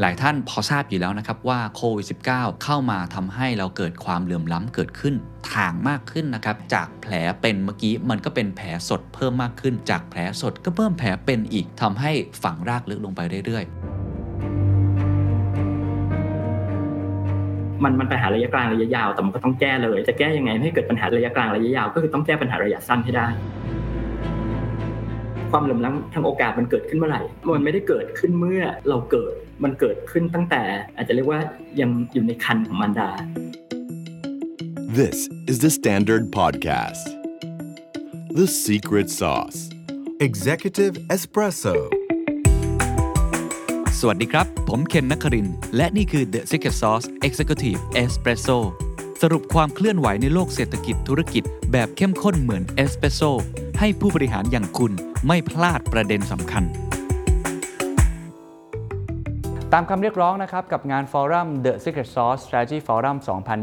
หลายท่านพอทราบอยู่แล้วนะครับว่าโควิด -19 เข้ามาทำให้เราเกิดความเหลื่อมล้ำเกิดขึ้นทางมากขึ้นนะครับ จากแผลเป็นเมื่อกี้มันก็เป็นแผลสดเพิ่มมากขึ้น จากแผลสดก็เพิ่มแผลเป็นอีกทำให้ฝังรากลึกลงไปเรื่อยๆมันมันปัญหาระยะกลางระยะยาวแต่มันก็ต้องแก้เลย จะแก้ยังไงให้เกิดปัญหาระยะกลางระยะยาว ก็คือต้องแก้ปัญหาระยะสั้นให้ได้ ความเหลื่อมล้ำทางโอกาสมันเกิดขึ้นเมื่อไหร่ มันไม่ได้เกิดขึ้นเมื่อเราเกิด มันเกิดขึ้นตั้งแต่อาจจะเรียกว่ายังอยู่ในคันของมารดา This is the Standard Podcast The Secret Sauce Executive Espresso สวัสดีครับ ผมเคนนักคริน และนี่คือ The Secret Sauce Executive Espresso สรุปความเคลื่อนไหวในโลกเศรษฐกิจธุรกิจ แบบเข้มข้นเหมือนเอสเปรสโซให้ผู้บริหารอย่างคุณไม่พลาดประเด็นสำคัญ ตามคำเรียกร้องนะครับกับงานฟอรัม The Secret Sauce Strategy Forum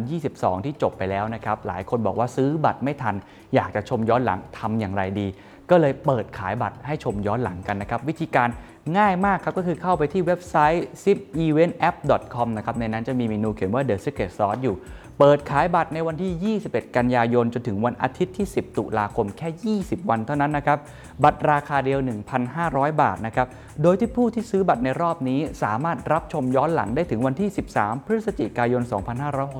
2022 ที่จบไปแล้วนะครับหลายคนบอกว่าซื้อบัตรไม่ทัน อยากจะชมย้อนหลังทำอย่างไรดี ก็เลยเปิดขายบัตรให้ชมย้อนหลังกันนะครับ วิธีการง่ายมากครับก็คือเข้าไปที่เว็บไซต์ zipeventapp.com นะครับในนั้นจะมีเมนูเขียนว่า The Secret Sauce อยู่ เปิดขายบัตรในวันที่ 21 กันยายน จนถึงวันอาทิตย์ที่ 10 ตุลาคมแค่ 20 วันเท่านั้นนะครับ บัตรราคาเดียว 1,500 บาทนะครับ โดยที่ผู้ที่ซื้อบัตรในรอบนี้ สามารถรับชมย้อนหลังได้ถึงวันที่ 13 พฤศจิกายน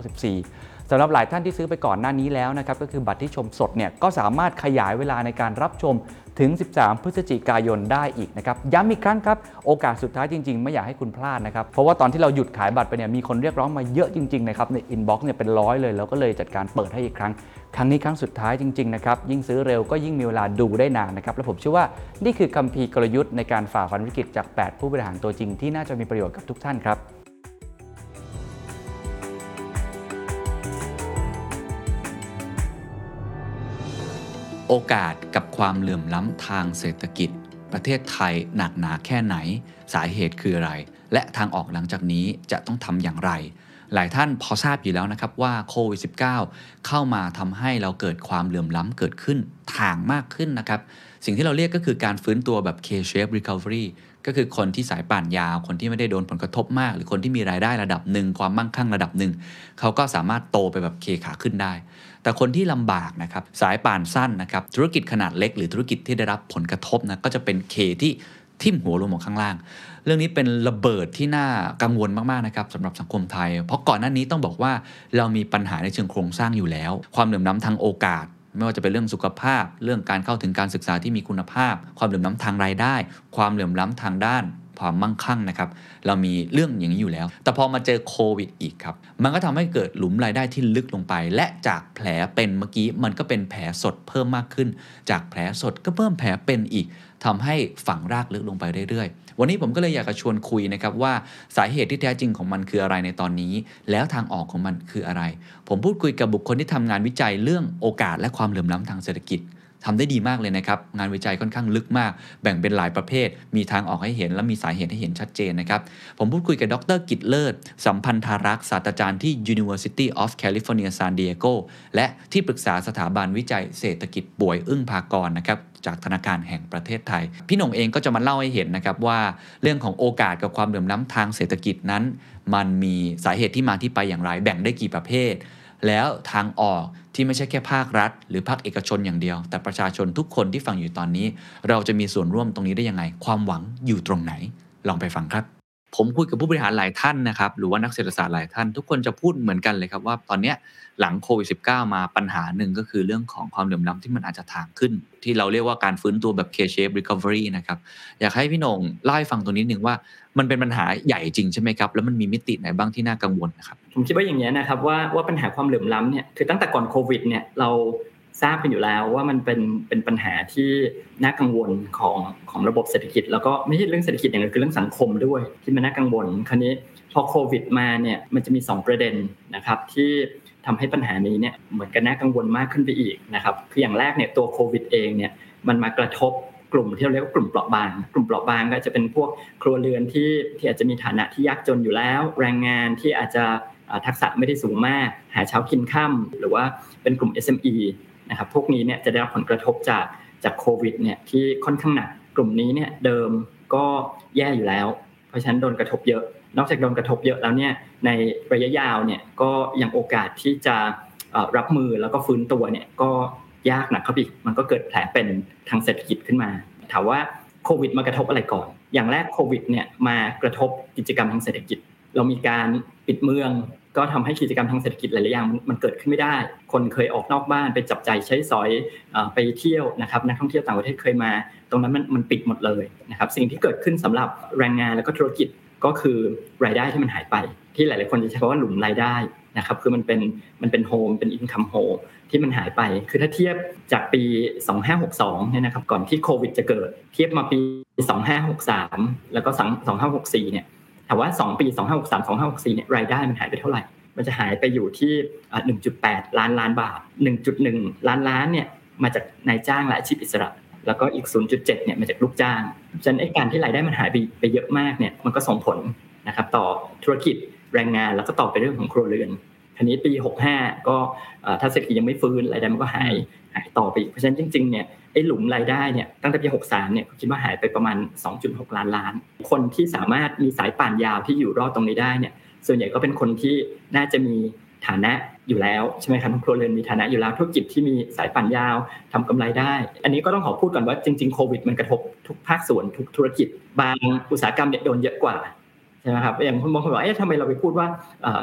2564 สำหรับหลายท่านที่ซื้อไปก่อนหน้านี้แล้วนะครับ ก็คือบัตรที่ชมสดเนี่ย ก็สามารถขยายเวลาในการรับชม ถึง 13 พฤศจิกายนได้อีกนะครับย้ำอีกครั้งครับ โอกาสสุดท้ายจริง ๆ ไม่อยากให้คุณพลาดนะครับ เพราะว่าตอนที่เราหยุดขายบัตรไปเนี่ยมีคนเรียกร้องมาเยอะจริง ๆ นะครับ ใน inbox เนี่ยเป็นร้อยเลย แล้วก็เลยจัดการเปิดให้อีกครั้ง ครั้งนี้ครั้งสุดท้ายจริง ๆ นะครับ ยิ่งซื้อเร็วก็ยิ่งมีเวลาดูได้นานนะครับ และผมเชื่อว่านี่คือคัมภีร์กลยุทธ์ในการฝ่าฟันวิกฤตจาก 8 ผู้บริหารตัวจริงที่น่าจะมีประโยชน์กับทุกท่านครับ โอกาสกับความเหลื่อมล้ำทางเศรษฐกิจ ประเทศไทยหนักหนาแค่ไหน สาเหตุคืออะไร และทางออกหลังจากนี้จะต้องทำอย่างไร หลายท่านพอทราบอยู่แล้วนะครับว่าโควิด -19 เข้ามาทำให้เราเกิดความเหลื่อมล้ำเกิดขึ้นทางมากขึ้นนะครับ สิ่งที่เราเรียกก็คือการฟื้นตัวแบบ K-shape recovery ก็คือคนที่สายป่านยาว คนที่ไม่ได้โดนผลกระทบมาก หรือคนที่มีรายได้ระดับหนึ่งความมั่งคั่งระดับหนึ่งเขาก็สามารถโตไปแบบเคขาขึ้นได้ แต่คนที่ลำบากนะครับสายป่านสั้นนะครับธุรกิจขนาดเล็กหรือธุรกิจที่ได้รับผลกระทบนะก็จะเป็นเคที่ทิ่มหัวลงมาข้างล่าง เรื่องนี้เป็นระเบิดที่น่ากังวลมากๆนะครับสำหรับสังคมไทย เพราะก่อนหน้านี้ต้องบอกว่าเรามีปัญหาในเชิงโครงสร้างอยู่แล้ว ความเหลื่อมล้าทางโอกาส ไม่ว่าจะเป็นเรื่องสุขภาพ เรื่องการเข้าถึงการศึกษาที่มีคุณภาพ ความเหลื่อมล้าทางรายได้ ความเหลื่อมล้าทางด้าน ความมั่งคั่งนะครับ เรามีเรื่องอย่างนี้อยู่แล้ว แต่พอมาเจอโควิดอีกครับ มันก็ทำให้เกิดหลุมรายได้ที่ลึกลงไป และจากแผลเป็นเมื่อกี้มันก็เป็นแผลสดเพิ่มมากขึ้น จากแผลสดก็เพิ่มแผลเป็นอีกทำให้ฝังรากลึกลงไปเรื่อยๆ วันนี้ผมก็เลยอยากจะชวนคุยนะครับว่าสาเหตุที่แท้จริงของมันคืออะไรในตอนนี้ แล้วทางออกของมันคืออะไร ผมพูดคุยกับบุคคลที่ทำงานวิจัยเรื่องโอกาสและความเหลื่อมล้ำทางเศรษฐกิจ ทำได้ดีมากเลยนะครับ งานวิจัยค่อนข้างลึกมาก แบ่งเป็นหลายประเภท มีทางออกให้เห็น และมีสาเหตุให้เห็นชัดเจนนะครับ ผมพูดคุยกับดรกิตเลิศ สัมพันธารักษ์ศาสตราจารย์ที่ University of California San Diego และที่ปรึกษาสถาบันวิจัยเศรษฐกิจป่วยอึ้งภากรนะครับจากธนาคารแห่งประเทศไทย พี่หนงเองก็จะมาเล่าให้เห็นนะครับว่าเรื่องของโอกาสกับความเหลื่อมล้ำทางเศรษฐกิจนั้น มันมีสาเหตุที่มาที่ไปอย่างไร แบ่งได้กี่ประเภท แล้วทางออก ที่ไม่ใช่แค่ภาครัฐ หรือภาคเอกชนอย่างเดียว แต่ประชาชนทุกคนที่ฟังอยู่ตอนนี้ เราจะมีส่วนร่วมตรงนี้ได้ยังไง ความหวังอยู่ตรงไหน ลองไปฟังครับ ผมคุยกับผู้บริหารหลายท่านนะครับหรือว่านักเศรษฐศาสตร์หลายท่าน ทุกคนจะพูดเหมือนกันเลยครับว่าตอนนี้หลังโควิด -19 มาปัญหาหนึ่งก็คือเรื่องของความเหลื่อมล้าที่มันอาจจะทางขึ้น ที่เราเรียกว่าการฟื้นตัวแบบ K-shape recovery นะครับอยากให้พี่นงเล่าให้ฟังตรงนี้หนึ่งว่า มันเป็นปัญหาใหญ่จริงใช่ไหมครับ แล้วมันมีมิติไหนบ้างที่น่ากังวลนะครับ ผมคิดว่าอย่างนี้นะครับว่าว่าปัญหาความเหลื่อมล้ำเนี่ยคือตั้งแต่ก่อนโควิดเนี่ยเราทราบกันอยู่แล้วว่ามันเป็นเป็นปัญหาที่น่ากังวลของของระบบเศรษฐกิจ แล้วก็ไม่ใช่เรื่องเศรษฐกิจอย่างเดียวคือเรื่องสังคมด้วยที่มันน่ากังวล คราวนี้พอโควิดมาเนี่ยมันจะมี 2 ประเด็นนะครับที่ทำให้ปัญหานี้เนี่ยเหมือนกันน่ากังวลมากขึ้นไปอีกนะครับคืออย่างแรกเนี่ยตัวโควิดเองเนี่ยมันมากระทบ กลุ่มที่เราเรียกว่ากลุ่มเปราะบาง กลุ่มเปราะบางก็จะเป็นพวกครัวเรือนที่ที่อาจจะมีฐานะที่ยากจนอยู่แล้ว แรงงานที่อาจจะทักษะไม่ได้สูงมาก หาเช้ากินค่ำหรือว่าเป็นกลุ่ม SME นะครับพวกนี้เนี่ยจะได้รับผลกระทบจากจากโควิดเนี่ยที่ค่อนข้างหนักกลุ่มนี้เนี่ยเดิมก็แย่อยู่แล้ว เพราะฉะนั้นโดนกระทบเยอะ นอกจากโดนกระทบเยอะแล้วเนี่ยในระยะยาวเนี่ยก็ยังโอกาสที่จะรับมือแล้วก็ฟื้นตัวเนี่ยก็ ยากหนักครับอีกมันก็เกิดแผลเป็นทางเศรษฐกิจขึ้นมา ถามว่าโควิดมากระทบอะไรก่อน อย่างแรกโควิดเนี่ยมากระทบกิจกรรมทางเศรษฐกิจ เรามีการปิดเมือง ก็ทำให้กิจกรรมทางเศรษฐกิจหลายๆอย่างมันเกิดขึ้นไม่ได้ คนเคยออกนอกบ้านไปจับใจใช้สอยไปเที่ยวนะครับนักท่องเที่ยวต่างประเทศเคยมา ตรงนั้นมันมันปิดหมดเลยนะครับสิ่งที่เกิดขึ้นสำหรับแรงงานแล้วก็ธุรกิจก็คือรายได้ที่มันหายไป ที่หลาย ๆ คนจะใช้คำว่าหลุมรายได้นะครับคือมันเป็นมันเป็นโฮมเป็นอินคัมโฮ ที่มันหายไป คือถ้าเทียบจากปี 2562เนี่ยนะครับ ก่อนที่โควิดจะเกิด เทียบมาปี 2563 แล้วก็ 2564 เนี่ยถามว่า 2 ปี 2563 2564 เนี่ยรายได้มันหายไปเท่าไหร่ มันจะหายไปอยู่ที่ 1.8 ล้านล้านบาท 1.1 ล้านล้านเนี่ยมาจากนายจ้างและอาชีพอิสระ แล้วก็อีก 0.7 เนี่ยมาจากลูกจ้าง ฉะนั้นการที่รายได้มันหายไปไปเยอะมากเนี่ยมันก็ส่งผลนะครับต่อธุรกิจแรงงานแล้วก็ต่อไปเรื่องของครัวเรือน ทีนี้ปี 65 ก็ถ้าเศรษฐกิจยังไม่ฟื้นรายได้มันก็หายหายต่อไปเพราะฉะนั้นจริงๆเนี่ยไอ้หลุมรายได้เนี่ยตั้งแต่ปี 63 เนี่ยคิดว่าหายไปประมาณ 2.6 ล้านล้าน คนที่สามารถมีสายป่านยาวที่อยู่รอดตรงนี้ได้เนี่ยส่วนใหญ่ก็เป็นคนที่น่าจะมีฐานะอยู่แล้วใช่ไหมครับครัวเรือนมีฐานะอยู่แล้วธุรกิจที่มีสายป่านยาวทำกำไรได้ อันนี้ก็ต้องขอพูดก่อนว่าจริงๆโควิดมันกระทบทุกภาคส่วนทุกธุรกิจ บางอุตสาหกรรมเนี่ยโดนเยอะกว่า ช่ไหมครับอย่างคนบางคนบอกเอ๊ะทำไมเราไปพูดว่า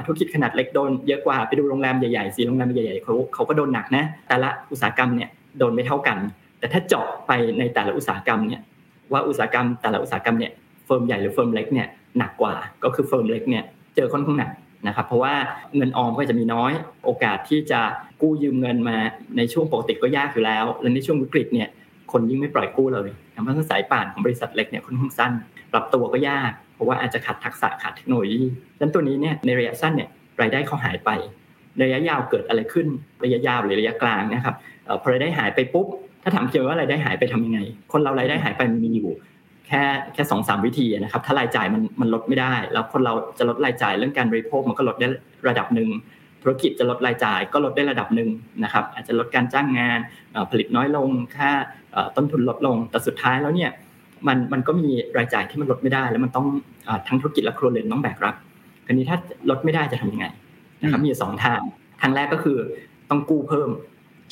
ธุรกิจขนาดเล็กโดนเยอะกว่าไปดูโรงแรมใหญ่ๆสีโรงแรมใหญ่ๆเขาเขาก็โดนหนักนะแต่ละอุตสาหกรรมเนี่ยโดนไม่เท่ากัน แต่ถ้าเจาะไปในแต่ละอุตสาหกรรมเนี่ยว่าอุตสาหกรรมแต่ละอุตสาหกรรมเนี่ยfirm ใหญ่หรือ firm เล็กเนี่ยหนักกว่าก็คือ firm เล็กเนี่ยเจอค่อนข้างหนักนะครับเพราะว่าเงินออมก็จะมีน้อย โอกาสที่จะกู้ยืมเงินมาในช่วงปกติก็ยากอยู่แล้ว และในช่วงวิกฤตเนี่ยคนยิ่งไม่ปล่อยกู้เลยเพราะสายป่านของบริษัทเล็กเนี่ยค่อนข้างสั้น ปรับตัวก็ยาก เพราะว่าอาจจะขาดทักษะขาดเทคโนโลยีดังนั้นตัวนี้เนี่ยในระยะสั้นเนี่ยรายได้เขาหายไป ระยะยาวเกิดอะไรขึ้น ระยะยาวหรือระยะกลางนะครับพอรายได้หายไปปุ๊บ ถ้าถามเกี่ยวว่ารายได้หายไปทำยังไง คนเรารายได้หายไปมีอยู่ แค่แค่สองสามวิธีนะครับ ถ้ารายจ่ายมันมันลดไม่ได้ แล้วคนเราจะลดรายจ่ายเรื่องการบริโภคมันก็ลดได้ระดับหนึ่งธุรกิจจะลดรายจ่ายก็ลดได้ระดับหนึ่งนะครับอาจจะลดการจ้างงานผลิตน้อยลงค่าต้นทุนลดลงแต่สุดท้ายแล้วเนี่ย มันมันก็มีรายจ่ายที่มันลดไม่ได้ แล้วมันต้องทั้งธุรกิจและครัวเรือนต้องแบกรับคราวนี้ถ้าลดไม่ได้จะทำยังไงนะครับ มีสองทางทางแรกก็คือต้องกู้เพิ่ม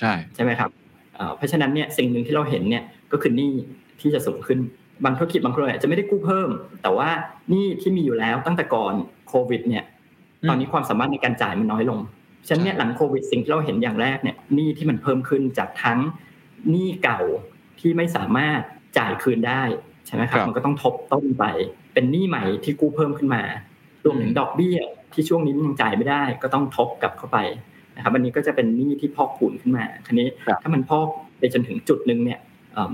ใช่ใช่ไหมครับเพราะฉะนั้นเนี่ยสิ่งหนึ่งที่เราเห็นเนี่ยก็คือหนี้ที่จะสูงขึ้นบางธุรกิจบางครัวเรือนจะไม่ได้กู้เพิ่ม แต่ว่าหนี้ที่มีอยู่แล้วตั้งแต่ก่อนโควิด เนี่ย ตอนนี้ความสามารถในการจ่ายมันน้อยลงฉะนั้นเนี่ยหลังโควิดสิ่งที่เราเห็นอย่างแรกเนี่ยหนี้ที่มันเพิ่มขึ้นจากทั้งหนี้เก่าที่ไม่สามารถ จ่ายคืนได้ใช่ไหมครับ มันก็ต้องทบต้นไป เป็นหนี้ใหม่ที่กู้เพิ่มขึ้นมารวมถึงดอกเบี้ยที่ช่วงนี้ยังจ่ายไม่ได้ ก็ต้องทบกลับเข้าไปนะครับอันนี้ก็จะเป็นหนี้ที่พอกพูนขึ้นมาทีนี้ถ้ามันพอกไปจนถึงจุดหนึ่งเนี่ย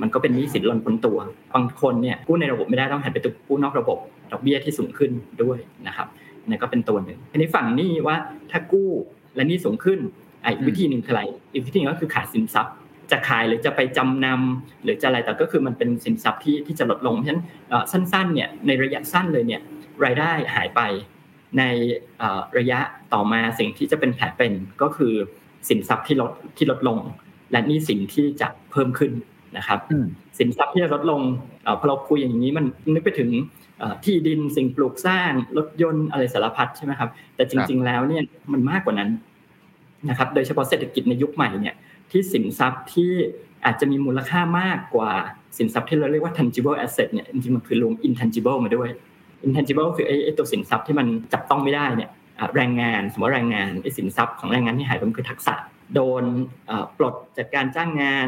มันก็เป็นหนี้สินล้นพ้นตัวบางคนเนี่ยกู้ในระบบไม่ได้ต้องหันไปตุกกู้นอกระบบ ดอกเบี้ยที่สูงขึ้นด้วยนะครับนี่ก็เป็นตัวหนึ่งทีนี้ฝั่งหนี้ว่าถ้ากู้และหนี้สูงขึ้นอีกวิธีหนึ่งคืออะไรอีกวิธีนึงก็คือขาดสินทรัพย์ จะขายหรือจะไปจำนำหรือจะอะไรแต่ก็คือมันเป็นสินทรัพย์ที่ที่จะลดลงเพราะฉะนั้นสั้นๆเนี่ยในระยะสั้นเลยเนี่ยรายได้หายไปในระยะต่อมาสิ่งที่จะเป็นแผลเป็นก็คือสินทรัพย์ที่ลดที่ลดลง และนี่สินที่จะเพิ่มขึ้นนะครับสินทรัพย์ที่จะลดลงพอเราคุยอย่างนี้มันนึกไปถึงที่ดินสิ่งปลูกสร้างรถยนต์อะไรสารพัดใช่ไหมครับ แต่จริง ๆ แล้วเนี่ยมันมากกว่านั้นนะครับ โดยเฉพาะเศรษฐกิจในยุคใหม่เนี่ย ที่สินทรัพย์ที่อาจจะมีมูลค่ามากกว่าสินทรัพย์ที่เราเรียกว่า tangible asset เนี่ยจริงๆมันคือรวม intangible มาด้วย intangible คือไอ้ตัวสินทรัพย์ที่มันจับต้องไม่ได้เนี่ยแรงงานสมมติแรงงานไอ้สินทรัพย์ของแรงงานที่หายไปมันคือทักษะโดนปลดจากการจ้างงาน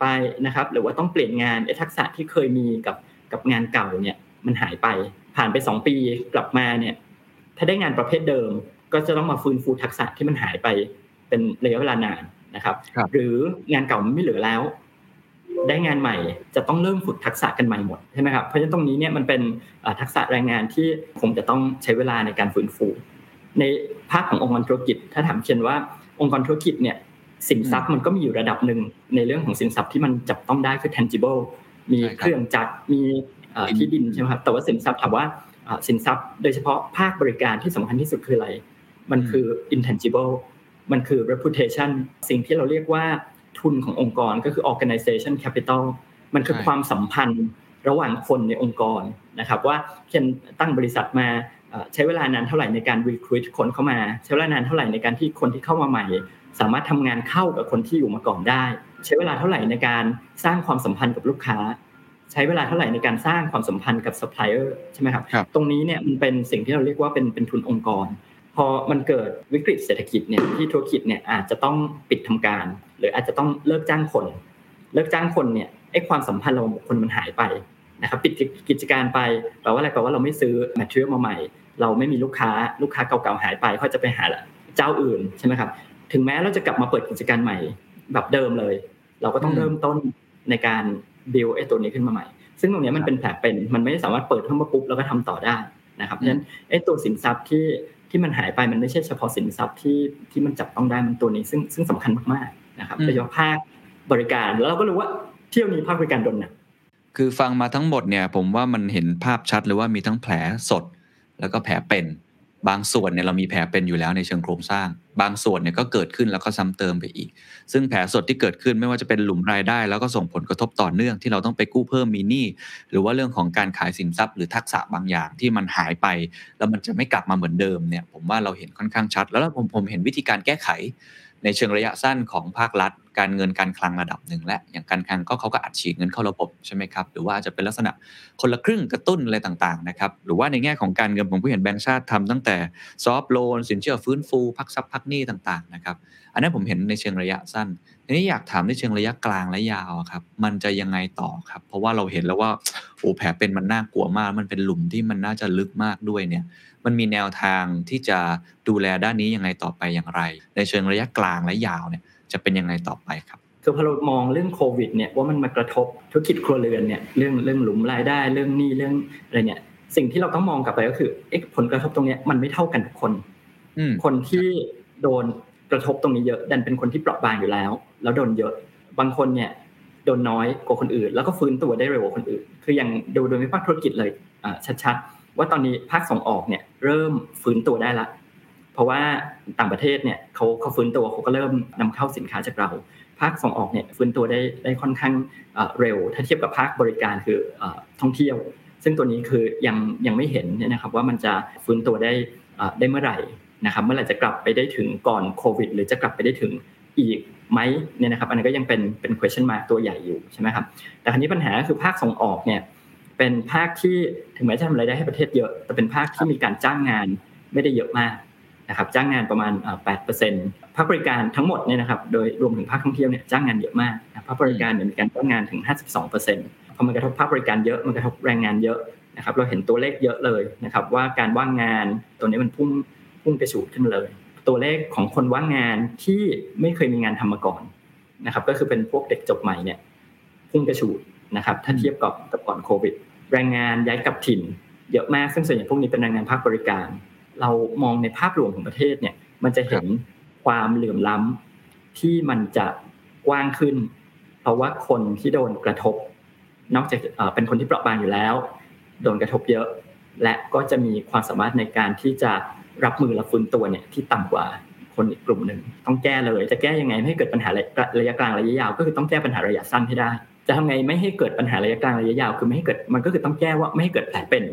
ไปนะครับ หรือว่าต้องเปลี่ยนงานไอ้ทักษะที่เคยมีกับกับงานเก่าเนี่ยมันหายไปผ่านไป 2 ปีกลับมาเนี่ยถ้าได้งานประเภทเดิม ก็จะต้องมาฟื้นฟูทักษะที่มันหายไปเป็นระยะเวลานาน นะครับ หรืองานเก่ามันไม่เหลือแล้ว ได้งานใหม่จะต้องเริ่มฝึกทักษะกันใหม่หมดใช่ไหมครับเพราะฉะนั้นตรงนี้เนี่ยมันเป็นทักษะแรงงานที่คงจะต้องใช้เวลาในการฟื้นฟู ในภาคขององค์กรธุรกิจ ถ้าถามเช่นว่าองค์กรธุรกิจเนี่ยสินทรัพย์มันก็มีอยู่ระดับหนึ่งในเรื่องของสินทรัพย์ที่มันจับต้องได้คือ tangible มีเครื่องจักรมีที่ดินใช่ไหมครับแต่ว่าสินทรัพย์ถามว่าสินทรัพย์ โดยเฉพาะภาคบริการที่สำคัญที่สุดคืออะไร มันคือ intangible มันคือ reputation สิ่งที่เราเรียกว่าทุนขององค์กรก็คือ organization capital มันคือความสัมพันธ์ระหว่างคนในองค์กรนะครับว่าเช่นตั้งบริษัทมาใช้เวลานานเท่าไหร่ในการ recruit คนเข้ามา ใช้เวลานานเท่าไหร่ในการที่คนที่เข้ามาใหม่ สามารถทำงานเข้ากับคนที่อยู่มาก่อนได้ ใช้เวลาเท่าไหร่ในการสร้างความสัมพันธ์กับลูกค้า ใช้เวลาเท่าไหร่ในการสร้างความสัมพันธ์กับซัพพลายเออร์ใช่ไหมครับ ตรงนี้เนี่ยมันเป็นสิ่งที่เราเรียกว่าเป็นเป็นทุนองค์กร พอมันเกิดวิกฤตเศรษฐกิจเนี่ยที่ธุรกิจเนี่ยอาจจะต้องปิดทำการ หรืออาจจะต้องเลิกจ้างคน เลิกจ้างคนเนี่ยไอ้ความสัมพันธ์ระหว่างบุคคลมันหายไปนะครับปิดกิจการไปแปลว่าอะไรแปลว่าเราไม่ซื้อแมทเทียลมาใหม่ เราไม่มีลูกค้าลูกค้าเก่าๆหายไปเขาจะไปหาเจ้าอื่นใช่ไหมครับถึงแม้เราจะกลับมาเปิดกิจการใหม่แบบเดิมเลย เราก็ต้องเริ่มต้นในการบิลไอ้ตัวนี้ขึ้นมาใหม่ ซึ่งตรงนี้มันเป็นแผลเป็นมันไม่สามารถเปิดขึ้นมาปุ๊บแล้วก็ทำต่อได้นะครับเพราะฉะนั้นไอ้ตัวสินทรัพย์ที่ ที่มันหายไปมันไม่ใช่เฉพาะสินทรัพย์ที่ที่มันจับต้องได้มันตัวนี้ซึ่งซึ่งสำคัญมากๆนะครับโดยเฉพาะภาคบริการแล้วเราก็รู้ว่าเที่ยวนี้ภาคบริการโดนหนักคือฟังมาทั้งหมดเนี่ย ผมว่ามันเห็นภาพชัดเลยว่ามีทั้งแผลสด แล้วก็แผลเป็น บางส่วนเนี่ยเรามีแผลเป็นอยู่แล้วในเชิงโครงสร้าง บางส่วนเนี่ยก็เกิดขึ้นแล้วก็ซ้ำเติมไปอีก ซึ่งแผลสดที่เกิดขึ้นไม่ว่าจะเป็นหลุมรายได้ แล้วก็ส่งผลกระทบต่อเนื่องที่เราต้องไปกู้เพิ่มมีหนี้หรือว่าเรื่องของการขายสินทรัพย์หรือทักษะบางอย่างที่มันหายไป แล้วมันจะไม่กลับมาเหมือนเดิมเนี่ยผมว่าเราเห็นค่อนข้างชัด แล้วผมผมเห็นวิธีการแก้ไข ในเชิงระยะสั้นของภาครัฐ การเงินการคลังระดับหนึ่งและอย่างการคลังก็เขาก็อัดฉีดเงินเข้าระบบใช่ไหมครับหรือว่าจะเป็นลักษณะคนละครึ่งกระตุ้นอะไรต่างๆนะครับหรือว่าในแง่ของการเงินผมก็เห็นแบงก์ชาติทำตั้งแต่ซอฟโลนสินเชื่อฟื้นฟู พักซับพักหนี้ต่างๆนะครับอันนั้นผมเห็นในเชิงระยะสั้น ทีนี้อยากถามในเชิงระยะกลางและยาวครับ มันจะยังไงต่อครับ เพราะว่าเราเห็นแล้วว่าโอ้แผลเป็นมันน่ากลัวมาก มันเป็นหลุมที่มันน่าจะลึกมากด้วยเนี่ย มันมีแนวทางที่จะดูแลด้านนี้ยังไงต่อไปอย่างไร ในเชิงระยะกลางและยาวเนี่ยจะเป็นยังไงต่อไปครับคือพอเรามองเรื่องโควิดเนี่ยว่ามันมากระทบธุรกิจครัวเรือนเนี่ยเรื่องเรื่องหลุมรายได้เรื่องหนี้เรื่องอะไรเนี่ย สิ่งที่เราต้องมองกลับไปก็คือผลกระทบตรงนี้มันไม่เท่ากันทุกคน คนที่โดน กระทบตรงนี้เยอะดันเป็นคนที่เปราะบางอยู่แล้ว แล้วโดนเยอะบางคนเนี่ยโดนน้อยกว่าคนอื่น แล้วก็ฟื้นตัวได้เร็วกว่าคนอื่น คืออย่างดูโดยไม่ภาคธุรกิจเลยชัดๆ ว่าตอนนี้ภาคส่งออกเนี่ยเริ่มฟื้นตัวได้ละ เพราะว่าต่างประเทศเนี่ยเขาเขาฟื้นตัวเขาก็เริ่มนำเข้าสินค้าจากเรา ภาคส่งออกเนี่ยฟื้นตัวได้ได้ค่อนข้างเร็ว ถ้าเทียบกับภาคบริการคือท่องเที่ยว ซึ่งตัวนี้คือยังยังไม่เห็นนะครับว่ามันจะฟื้นตัวได้ได้เมื่อไหร่ นะครับเมื่อไหร่จะกลับไปได้ถึงก่อนโควิดหรือจะกลับไปได้ถึงอีกไหมเนี่ยนะครับอันนี้ก็ยังเป็นเป็น question mark ตัวใหญ่อยู่ใช่ไหมครับแต่คราวนี้ปัญหาคือภาคส่งออกเนี่ยเป็นภาคที่ถึงแม้จะทำรายได้ให้ประเทศเยอะ แต่เป็นภาคที่มีการจ้างงานไม่ได้เยอะมากนะครับจ้างงานประมาณ 8%ภาคบริการทั้งหมดเนี่ยนะครับโดยรวมถึงภาคท่องเที่ยวเนี่ยจ้างงานเยอะมากภาคบริการเนี่ยมีการจ้างงานถึง 52%พอมันกระทบภาคบริการเยอะมันกระทบแรงงานเยอะนะครับเราเห็นตัวเลขเยอะเลยนะครับว่าการว่างงานตัวนี้มันพุ่ง พุ่งกระฉูดขึ้นเลย ตัวเลขของคนว่างงานที่ไม่เคยมีงานทำมาก่อนนะครับ ก็คือเป็นพวกเด็กจบใหม่เนี่ยพุ่งกระฉูดนะครับ ถ้าเทียบกับก่อนโควิด แรงงานย้ายกลับถิ่น เยอะมากซึ่งส่วนใหญ่พวกนี้เป็นแรงงานภาคบริการ เรามองในภาพรวมของประเทศเนี่ย มันจะเห็นความเหลื่อมล้ำที่มันจะกว้างขึ้น เพราะว่าคนที่โดนกระทบ นอกจากเป็นคนที่เปราะบางอยู่แล้ว โดนกระทบเยอะ และก็จะมีความสามารถในการที่จะ รับมือและฟื้นตัวเนี่ยที่ต่ำกว่าคนอีกกลุ่มหนึ่งต้องแก้เลย จะแก้ยังไงไม่ให้เกิดปัญหาระยะกลางระยะยาวก็คือต้องแก้ปัญหาระยะสั้นให้ได้ จะทำไงไม่ให้เกิดปัญหาระยะกลางระยะยาวคือไม่ให้เกิดมันก็คือต้องแก้ว่าไม่ให้เกิดแผลเป็น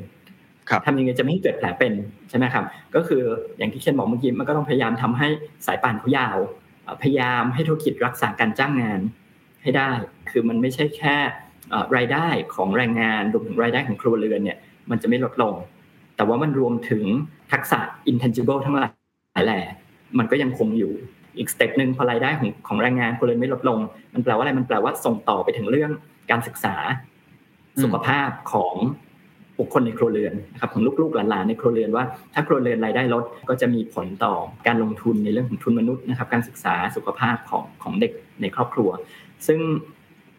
ทำยังไงจะไม่ให้เกิดแผลเป็นใช่ไหมครับ ก็คืออย่างที่เคนบอกเมื่อกี้มันก็ต้องพยายามทำให้สายป่านเขายาว พยายามให้ธุรกิจรักษาการจ้างงานให้ได้ คือมันไม่ใช่แค่รายได้ของแรงงานรวมถึงรายได้ของครัวเรือนเนี่ย มันจะไม่ลดลง แต่ว่ามันรวมถึงทักษะ intangible ทั้งหลายแหล่มันก็ยังคงอยู่อีก step หนึ่งพอรายได้ของของแรงงานครัวเรือนไม่ลดลง มันแปลว่าอะไรมันแปลว่าส่งต่อไปถึงเรื่องการศึกษาสุขภาพของบุคคลในครัวเรือนนะครับของลูกๆหลานๆในครัวเรือนว่า ถ้าครัวเรือนรายได้ลดก็จะมีผลต่อการลงทุนในเรื่องของทุนมนุษย์นะครับ การศึกษาสุขภาพของของเด็กในครอบครัว ซึ่ง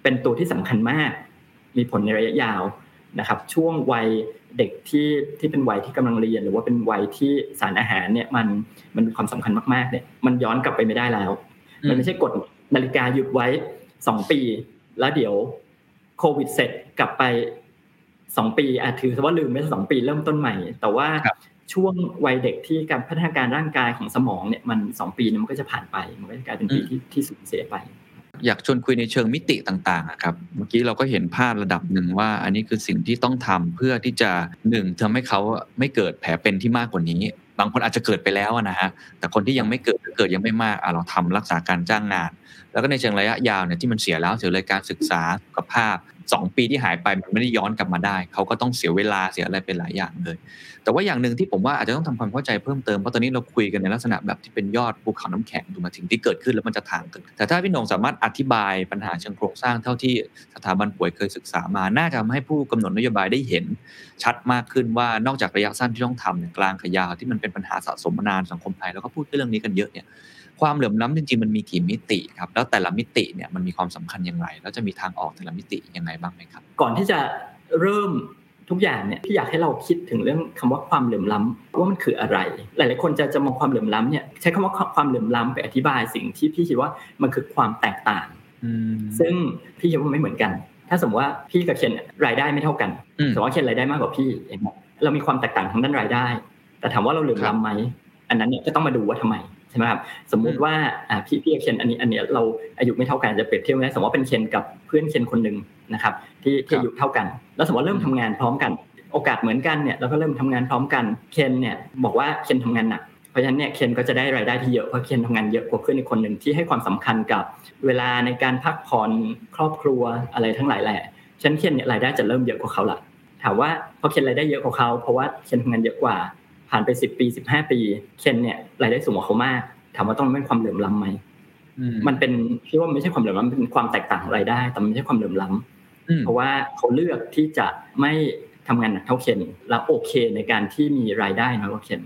เป็นตัวที่สำคัญมาก มีผลในระยะยาวนะครับ ช่วงวัย เด็กที่ที่เป็นวัยที่กำลังเรียน หรือว่าเป็นวัยที่สารอาหารเนี่ยมันมันมีความสำคัญมากๆเนี่ยมันย้อนกลับไปไม่ได้แล้ว มันไม่ใช่กดนาฬิกาหยุดไว้สองปี แล้วเดี๋ยวโควิดเสร็จกลับไปสองปีอาจถือว่าลืมไม่สองปีเริ่มต้นใหม่ แต่ว่าช่วงวัยเด็กที่การพัฒนาการร่างกายของสมองเนี่ยมันสองปีมันก็จะผ่านไปมันก็จะกลายเป็นปีที่ที่สูญเสียไป อยากชวนคุยในเชิงมิติต่างๆครับ เมื่อกี้เราก็เห็นภาพระดับหนึ่งว่า อันนี้คือสิ่งที่ต้องทำเพื่อที่จะหนึ่งทำให้เขาไม่เกิดแผลเป็นที่มากกว่านี้ บางคนอาจจะเกิดไปแล้วนะฮะแต่คนที่ยังไม่เกิดเกิดยังไม่มากเราทำรักษาการจ้างงาน แล้วก็ในเชิงระยะยาวเนี่ยที่มันเสียแล้วเสียเลยการศึกษาสุขภาพ สองปีที่หายไปมันไม่ได้ย้อนกลับมาได้ เขาก็ต้องเสียเวลาเสียอะไรเป็นหลายอย่างเลย แต่ว่าอย่างหนึ่งที่ผมว่าอาจจะต้องทำความเข้าใจเพิ่มเติมเพราะตอนนี้เราคุยกันในลักษณะแบบที่เป็นยอดภูเขาน้ำแข็งถูกไหมถึงที่เกิดขึ้นแล้วมันจะทางกันแต่ถ้าพี่นงสามารถอธิบายปัญหาเชิงโครงสร้างเท่าที่สถาบันป่วยเคยศึกษามาน่าจะทำให้ผู้กำหนดนโยบายได้เห็น ชัดมากขึ้นว่านอกจากระยะสั้นที่ต้องทำกลางกับยาวที่มันเป็นปัญหาสะสมมานานสังคมไทยแล้วก็พูดเรื่องนี้กันเยอะเนี่ย ความเหลื่อมล้ำจริงๆมันมีกี่มิติครับ แล้วแต่ละมิติเนี่ยมันมีความสำคัญอย่างไร แล้วจะมีทางออกแต่ละมิติยังไงบ้างไหมครับ ก่อนที่จะเริ่มทุกอย่างเนี่ยพี่อยากให้เราคิดถึงเรื่องคำว่าความเหลื่อมล้ำว่ามันคืออะไร หลาย ๆ คนจะจะมองความเหลื่อมล้ำเนี่ยใช้คำว่าความเหลื่อมล้ำไปอธิบายสิ่งที่พี่คิดว่ามันคือความแตกต่างซึ่งพี่คิดว่าไม่เหมือนกัน ถ้าสมมติว่าพี่กับเคนรายได้ไม่เท่ากันสมมติว่าเคนรายได้มากกว่าพี่เองเรามีความแตกต่างทางด้านรายได้ แต่ถามว่าเราเหลื่อมล้ำไหมอันนั้นเนี่ยก็ต้องมาดูว่าทำไมใช่ไหมครับสมมุติว่าอ่าพี่พี่กับเคนอันนี้อันนี้เราอายุไม่เท่ากันจะเปรียบเทียบได้สมมติว่าเป็นเคนกับเพื่อนเคนคนหนึ่งนะครับ ที่ที่อายุเท่ากัน แล้วสมมติว่าเริ่มทำงานพร้อมกัน โอกาสเหมือนกันเนี่ยเราก็เริ่มทำงานพร้อมกันเคนเนี่ยบอกว่าเคนทำงานหนักเพราะฉะนั้นเนี่ยเคนก็จะได้รายได้ที่เยอะเพราะเคนทำงานเยอะกว่าเพื่อนอีกคนหนึ่งที่ให้ความสำคัญกับเวลาในการพักผ่อนครอบครัวอะไรทั้งหลายแหละฉันเคนเนี่ยรายได้จะเริ่มเยอะกว่าเขาละถามว่าพอเคนรายได้เยอะกว่าเขาเพราะว่าเคนทำงานเยอะกว่า ผ่านไปสิบปีสิบห้าปี เคนเนี่ยรายได้สูงกว่าเขามาก ถามว่าต้องเป็นความเหลื่อมล้ำไหมมันเป็นพี่ว่าไม่ใช่ความเหลื่อมล้ำเป็นความแตกต่างรายได้ แต่ไม่ใช่ความเหลื่อมล้ำเพราะว่าเขาเลือกที่จะไม่ทำงานหนักเท่าเคนแล้วโอเคในการที่มีรายได้น้อยกว่าเคน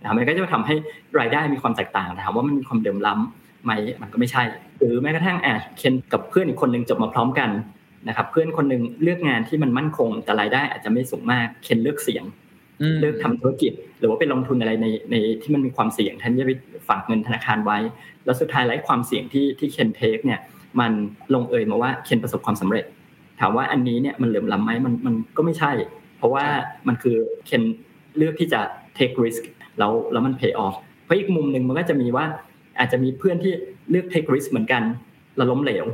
นะครับมันก็จะทำให้รายได้มีความแตกต่างถามว่ามันมีความเหลื่อมล้ำไหมมันก็ไม่ใช่ หรือแม้กระทั่งแอดเคนกับเพื่อนอีกคนหนึ่งจบมาพร้อมกันนะครับเพื่อนคนหนึ่งเลือกงานที่มันมั่นคงแต่รายได้อาจจะไม่สูงมากเคนเลือกเสี่ยง เลือกทำธุรกิจ หรือว่าไปลงทุนอะไรในในที่มันมีความเสี่ยงแทนที่จะไปฝากเงินธนาคารไว้ แล้วสุดท้ายไร้ความเสี่ยงที่ที่เคนเทคเนี่ยมันลงเอยมาว่าเคนประสบความสำเร็จ ถามว่าอันนี้เนี่ยมันเหลื่อมล้ำไหมมันมันก็ไม่ใช่ เพราะว่ามันคือเคนเลือกที่จะ take risk แล้วแล้วมัน pay off เพราะอีกมุมหนึ่งมันก็จะมีว่าอาจจะมีเพื่อนที่เลือก take risk เหมือนกันแล้วล้มเหลว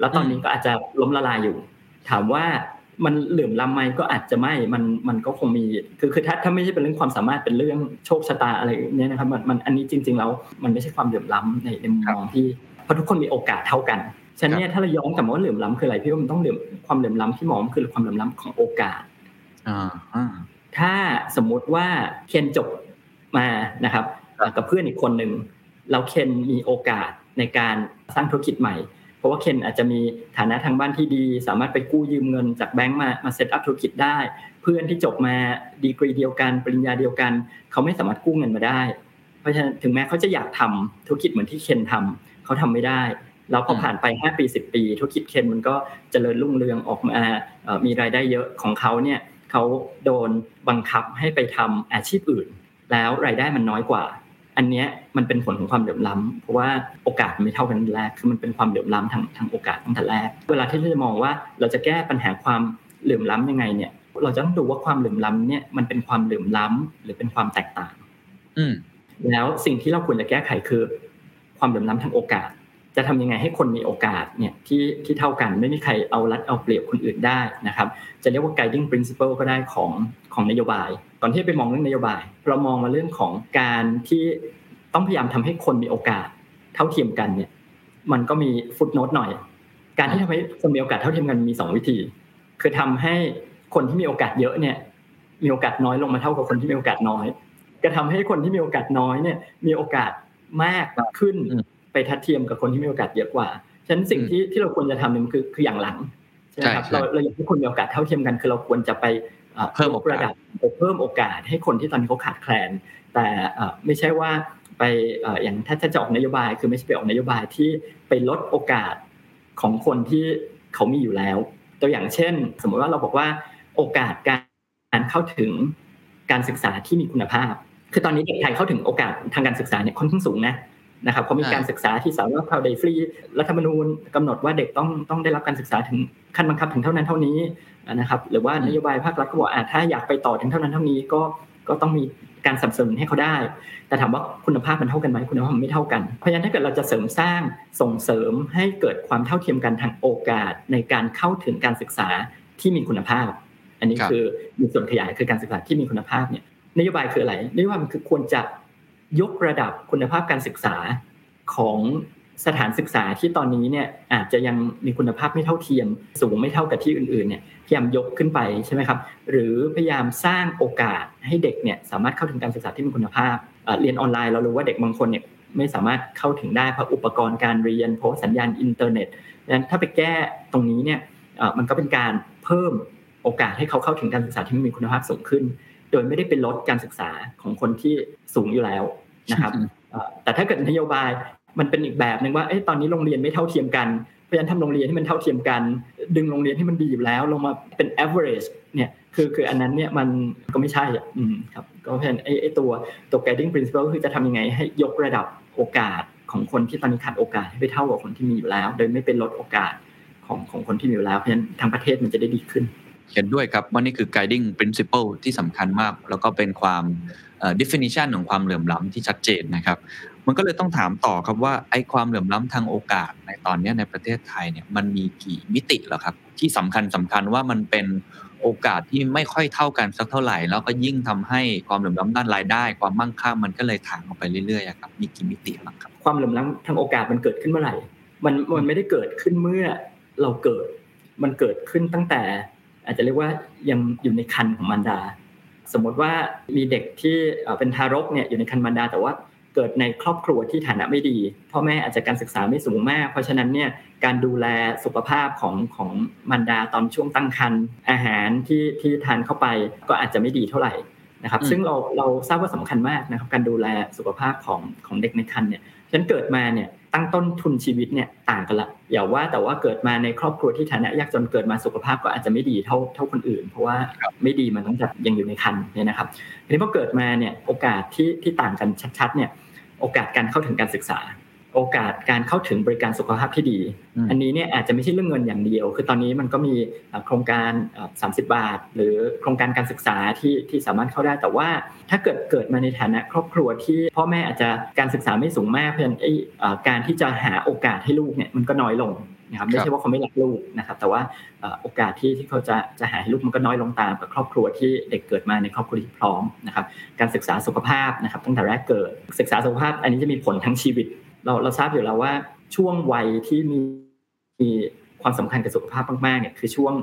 แล้วตอนนี้ก็อาจจะล้มละลายอยู่ ถามว่า มันเหลื่อมล้ำไหมก็อาจจะไม่ มันมันก็คงมีคือคือถ้าถ้าไม่ใช่เป็นเรื่องความสามารถเป็นเรื่องโชคชะตาอะไรเนี้ยนะครับมันมันอันนี้จริง ๆ แล้วมันไม่ใช่ความเหลื่อมล้ำในในมุมมองที่เพราะทุกคนมีโอกาสเท่ากันฉะนั้นเนี่ยถ้าเราย้อนกลับมาว่าเหลื่อมล้ำคืออะไรพี่ว่ามันต้องเหลื่อมความเหลื่อมล้ำที่มองคือความเหลื่อมล้ำของโอกาสถ้าสมมุติว่าเคนจบมานะครับ กับเพื่อนอีกคนหนึ่งแล้วเคนมีโอกาสในการสร้างธุรกิจใหม่เพ ราะว่าเคนอาจจะมีฐานะทางบ้านที่ดี สามารถไปกู้ยืมเงินจากแบงก์มามาเซตอัพธุรกิจได้ เพื่อนที่จบมาดีกรีเดียวกัน ปริญญาเดียวกัน เขาไม่สามารถกู้เงินมาได้ เพราะฉะนั้นถึงแม้เขาจะอยากทำธุรกิจเหมือนที่เคนทำเขาทำไม่ได้แล้วพอผ่านไป 5 ปี 10 ปี ธุรกิจเคนมันก็เจริญรุ่งเรืองออกมามีรายได้เยอะของเขาเนี่ยเขาโดนบังคับให้ไปทำอาชีพอื่น แล้วรายได้มันน้อยกว่า อันนี้มันเป็นผลของความเหลื่อมล้ำเพราะว่าโอกาสไม่เท่ากันแรกคือมันเป็นความเหลื่อมล้ำทางทางโอกาสตั้งแต่แรก เวลาที่เราจะมองว่าเราจะแก้ปัญหาความเหลื่อมล้ำยังไงเนี่ย เราจะต้องดูว่าความเหลื่อมล้ำเนี่ยมันเป็นความเหลื่อมล้ำหรือเป็นความแตกต่าง อืแล้วสิ่งที่เราควรจะแก้ไขคือ ความเหลื่อมล้ำทางโอกาส จะทำยังไงให้คนมีโอกาสเนี่ยที่ที่เท่ากันไม่มีใครเอารัดเอาเปรียบคนอื่นได้นะครับ จะเรียกว่า guiding principle ก็ได้ของของนโยบายก่ อนที่ไปมองเรื่องนโยบาย เรามองมาเรื่องของการที่ต้องพยายามทำให้คนมีโอกาสเท่าเทียมกันเนี่ย มันก็มีฟุตโนตหน่อย การที่ทำให้คนมีโอกาสเท่าเทียมกันมี 2 วิธี คือทำให้คนที่มีโอกาสเยอะเนี่ย มีโอกาสน้อยลงมาเท่ากับคนที่มีโอกาสน้อยก็ทำให้คนที่มีโอกาสน้อยเนี่ย มีโอกาสมากขึ้นไปทัดเทียมกับคนที่มีโอกาสเยอะกว่า ฉะนั้นสิ่งที่ที่เราควรจะทำเนี่ยคือคืออย่างหลังใช่ไหมครับเราเราอยากให้คนมีโอกาสเท่าเทียมกัน คือเราควรจะไป เพิ่มระดับเพิ่มโอกาสให้คนที่ตอนนี้เขาขาดแคลน แต่ไม่ใช่ว่าไปอย่างถ้าถ้าจะออกนโยบายคือไม่ใช่ไปออกนโยบายที่ไปลดโอกาสของคนที่เขามีอยู่แล้ว ตัวอย่างเช่น สมมติว่าเราบอกว่าโอกาสการเข้าถึงการศึกษาที่มีคุณภาพ คือตอนนี้เด็กไทยเข้าถึงโอกาสทางการศึกษาเนี่ยค่อนข้างสูงนะ นะครับเขามีการศึกษาที่สามารถเข้าได้ฟรีรัฐธรรมนูญกำหนดว่าเด็กต้องต้องได้รับการศึกษาถึงขั้นบังคับถึงเท่านั้นเท่านี้นะครับหรือว่านโยบายภาครัฐก็บอกอ่าถ้าอยากไปต่อถึงเท่านั้นเท่านี้ก็ก็ต้องมีการสนับสนุนให้เขาได้ แต่ถามว่าคุณภาพมันเท่ากันไหมคุณภาพมันไม่เท่ากัน เพราะฉะนั้นถ้าเกิดเราจะเสริมสร้างส่งเสริมให้เกิดความเท่าเทียมกันทางโอกาสในการเข้าถึงการศึกษาที่มีคุณภาพ อันนี้คือมีส่วนขยายคือการศึกษาที่มีคุณภาพเนี่ยนโยบายคืออะไรนโยบายมันคือควรจะ ยกระดับคุณภาพการศึกษาของสถานศึกษาที่ตอนนี้เนี่ยอาจจะยังมีคุณภาพไม่เท่าเทียม สูงไม่เท่ากับที่อื่นๆเนี่ยพยายามยกขึ้นไปใช่ไหมครับ หรือพยายามสร้างโอกาสให้เด็กเนี่ยสามารถเข้าถึงการศึกษาที่มีคุณภาพเรียนออนไลน์เรารู้ว่าเด็กบางคนเนี่ยไม่สามารถเข้าถึงได้เพราะอุปกรณ์การเรียนเพราะสัญญาณอินเทอร์เน็ตดังนั้นถ้าไปแก้ตรงนี้เนี่ยมันก็เป็นการเพิ่มโอกาสให้เขาเข้าถึงการศึกษาที่มีคุณภาพสูงขึ้น โดยไม่ได้เป็นลดการศึกษาของคนที่สูงอยู่แล้ว นะครับแต่ถ้าเกิดนโยบายมันเป็นอีกแบบหนึ่งว่าตอนนี้โรงเรียนไม่เท่าเทียมกันเพราะฉะนั้นทำโรงเรียนให้มันเท่าเทียมกัน ดึงโรงเรียนที่มันดีอยู่แล้วลงมาเป็น average เนี่ยคือคืออันนั้นเนี่ยมันก็ไม่ใช่อืมครับก็เพราะฉะนั้นไอ้ไอ้ตัวตัว guiding principle คือจะทำยังไงให้ยกระดับโอกาสของคนที่ตอนนี้ขาดโอกาสให้ไปเท่ากับคนที่มีอยู่แล้ว โดยไม่เป็นลดโอกาสของของคนที่มีอยู่แล้ว เพราะฉะนั้นทางประเทศมันจะได้ดีขึ้นเห็นด้วยครับว่านี่คือ guiding principle ที่สำคัญมาก แล้วก็เป็นความ definition ของความเหลื่อมล้ำที่ชัดเจนนะครับ มันก็เลยต้องถามต่อครับว่าไอ้ความเหลื่อมล้ำทางโอกาสในตอนนี้ในประเทศไทยเนี่ยมันมีกี่มิติหรอครับ ที่สำคัญสำคัญว่ามันเป็นโอกาสที่ไม่ค่อยเท่ากันสักเท่าไหร่ แล้วก็ยิ่งทำให้ความเหลื่อมล้ำด้านรายได้ ความมั่งคั่งมันก็เลยถางออกไปเรื่อยๆครับมีกี่มิติบ้างครับ ความเหลื่อมล้ำทางโอกาสมันเกิดขึ้นเมื่อไหร่ มันมันไม่ได้เกิดขึ้นเมื่อเราเกิด มันเกิดขึ้นตั้งแต่ อาจจะเรียกว่ายังอยู่ในคันของมารดา สมมติว่ามีเด็กที่เป็นทารกเนี่ยอยู่ในคันมารดาแต่ว่าเกิดในครอบครัวที่ฐานะไม่ดีพ่อแม่อาจจะการศึกษาไม่สูงมาก เพราะฉะนั้นเนี่ยการดูแลสุขภาพของของมารดาตอนช่วงตั้งครรภ์อาหารที่ที่ทานเข้าไปก็อาจจะไม่ดีเท่าไหร่นะครับ ซึ่งเราเราทราบว่าสำคัญมากนะครับการดูแลสุขภาพของของเด็กในครรภ์เนี่ยฉันเกิดมาเนี่ย ตั้งต้นทุนชีวิตเนี่ยต่างกันละอย่าว่าแต่ว่าเกิดมาในครอบครัวที่ฐานะยากจนเกิดมาสุขภาพก็อาจจะไม่ดีเท่าเท่าคนอื่น เพราะว่าไม่ดีมันต้องจัดยังอยู่ในคันเนี่ยนะครับทีนี้พอเกิดมาเนี่ยโอกาสที่ที่ต่างกันชัดๆเนี่ยโอกาสการเข้าถึงการศึกษา โอกาสการเข้าถึงบริการสุขภาพที่ดี อันนี้เนี่ยอาจจะไม่ใช่เรื่องเงินอย่างเดียว คือตอนนี้มันก็มีโครงการ 30 บาท หรือโครงการการศึกษาที่ที่สามารถเข้าได้ แต่ว่าถ้าเกิดเกิดมาในฐานะครอบครัวที่พ่อแม่อาจจะการศึกษาไม่สูงมาก เพราะฉะนั้นการที่จะหาโอกาสให้ลูกเนี่ยมันก็น้อยลงนะครับไม่ใช่ว่าเขาไม่รักลูกนะครับ แต่ว่าโอกาสที่ที่เขาจะจะหาให้ลูกมันก็น้อยลงตามกับครอบครัวที่เด็กเกิดมาในครอบครัวที่พร้อมนะครับ การศึกษาสุขภาพนะครับตั้งแต่แรกเกิดศึกษาสุขภาพ อันนี้จะมีผลทั้งชีวิต เราเราทราบอยู่แล้วว่าช่วงวัยที่มีมีความสำคัญกับสุขภาพมากๆเนี่ยคือช่วง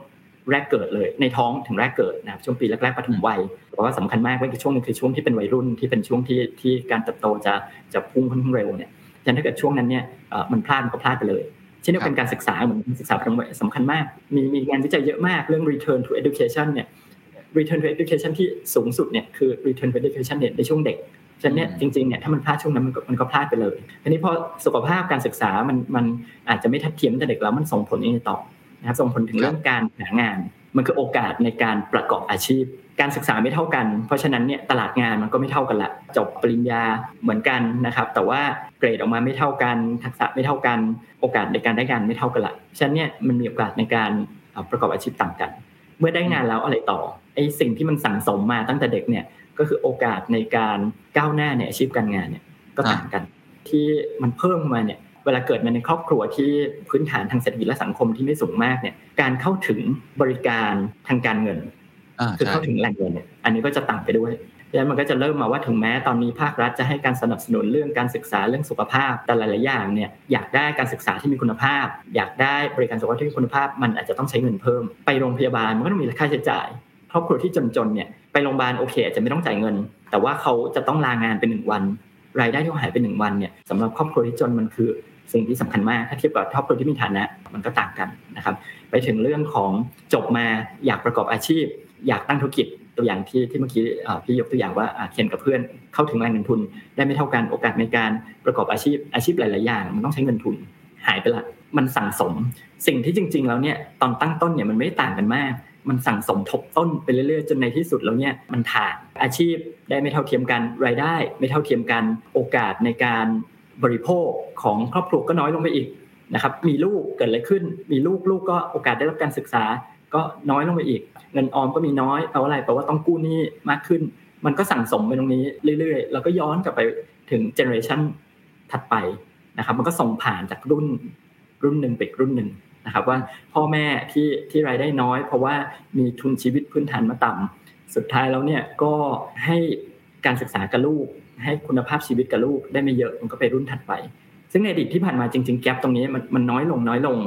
แรกเกิดเลยในท้องถึงแรกเกิดนะครับช่วงปีแรกๆปฐมวัยเพราะว่าสำคัญมากว่าช่วงนึงคือช่วงที่เป็นวัยรุ่นที่เป็นช่วงที่ที่การเติบโตจะจะพุ่งค่อนข้างเร็วเนี่ยฉะนั้นถ้าเกิดช่วงนั้นเนี่ยมันพลาดมันก็พลาดไปเลยเช่นเดียวกันการศึกษาเหมือนศึกษาประสำคัญมาก มีมีงานวิจัยเยอะมากเรื่อง return to education เนี่ย return to education ที่สูงสุดเนี่ยคือ return to education เนี่ยในช่วงเด็ก ฉะนั้นเนี่ยจริงๆเนี่ยถ้ามันพลาดช่วงนั้นมันก็มันก็พลาดไปเลยทีนี้พอสุขภาพการศึกษามันมันอาจจะไม่ทัดเทียมแต่เด็กแล้วมันส่งผลยังไงต่อนะครับส่งผลถึงเรื่องการหางาน มันคือโอกาสในการประกอบอาชีพ การศึกษาไม่เท่ากัน เพราะฉะนั้นเนี่ยตลาดงานมันก็ไม่เท่ากันละจบปริญญาเหมือนกันนะครับ แต่ว่าเกรดออกมาไม่เท่ากัน ทักษะไม่เท่ากัน โอกาสในการได้งานไม่เท่ากันละฉะนั้นเนี่ยมันมีโอกาสในการประกอบอาชีพต่างกัน เมื่อได้งานแล้วอะไรต่อไอ้สิ่งที่มันสั่งสมมาตั้งแต่เด็กเนี่ย ก็คือโอกาสในการก้าวหน้าในอาชีพการงานเนี่ยก็ต่างกัน ที่มันเพิ่มมาเนี่ยเวลาเกิดมาในครอบครัวที่พื้นฐานทางเศรษฐกิจและสังคมที่ไม่สูงมากเนี่ยการเข้าถึงบริการทางการเงินคือเข้าถึงแหล่งเงินเนี่ยอันนี้ก็จะต่างไปด้วยแล้วมันก็จะเริ่มมาว่าถึงแม้ตอนนี้ภาครัฐจะให้การสนับสนุนเรื่องการศึกษาเรื่องสุขภาพ แต่หลายๆอย่างเนี่ยอยากได้การศึกษาที่มีคุณภาพ อยากได้บริการสุขภาพที่มีคุณภาพ มันอาจจะต้องใช้เงินเพิ่ม ไปโรงพยาบาลมันก็ต้องมีค่าใช้จ่าย ครอบครัวที่จนๆเนี่ย ไปโรงพยาบาลโอเค อาจจะไม่ต้องจ่ายเงิน แต่ว่าเขาจะต้องลางานเป็นหนึ่งวัน รายได้ที่หายไปหนึ่งวันเนี่ยสำหรับครอบครัวที่จนมันคือสิ่งที่สำคัญมากถ้าเทียบกับครอบครัวที่มีฐานะมันก็ต่างกันนะครับ ไปถึงเรื่องของจบมาอยากประกอบอาชีพ อยากตั้งธุรกิจตัวอย่างที่ที่เมื่อกี้พี่ยกตัวอย่างว่าเขียนกับเพื่อนเข้าถึงแรงเงินทุน ได้ไม่เท่ากันโอกาสในการประกอบอาชีพอาชีพหลาย ๆ อย่าง มันต้องใช้เงินทุนหายไปละมันสั่งสม สิ่งที่จริง ๆ แล้วเนี่ยตอนตั้งต้นเนี่ยมันไม่ต่างกันมาก มันสั่งสมทบต้นไปเรื่อยๆ จนในที่สุดแล้วเนี่ยมันถ่างอาชีพได้ไม่เท่าเทียมกันรายได้ ไม่เท่าเทียมกันโอกาสในการบริโภคของครอบครัวก็น้อยลงไปอีกนะครับมีลูกเกิดอะไรขึ้น มีลูกลูกก็โอกาสได้รับการศึกษา ก็น้อยลงไปอีก เงินออมก็มีน้อยแปลว่าอะไรแปลว่าต้องกู้หนี้มากขึ้น มันก็สั่งสมไปตรงนี้เรื่อยๆ แล้วก็ย้อนกลับไปถึงเจเนอเรชันถัดไปนะครับมันก็ส่งผ่านจากรุ่นรุ่นหนึ่งไปรุ่นหนึ่ง นะครับว่าพ่อแม่ที่ที่รายได้น้อย เพราะว่ามีทุนชีวิตพื้นฐานมาต่ำสุดท้ายแล้วเนี่ยก็ให้การศึกษากับลูก ให้คุณภาพชีวิตกับลูกได้ไม่เยอะมันก็ไปรุ่นถัดไป ซึ่งในอดีตที่ผ่านมาจริงๆแกลบตรงนี้มันมันน้อยลงน้อยลง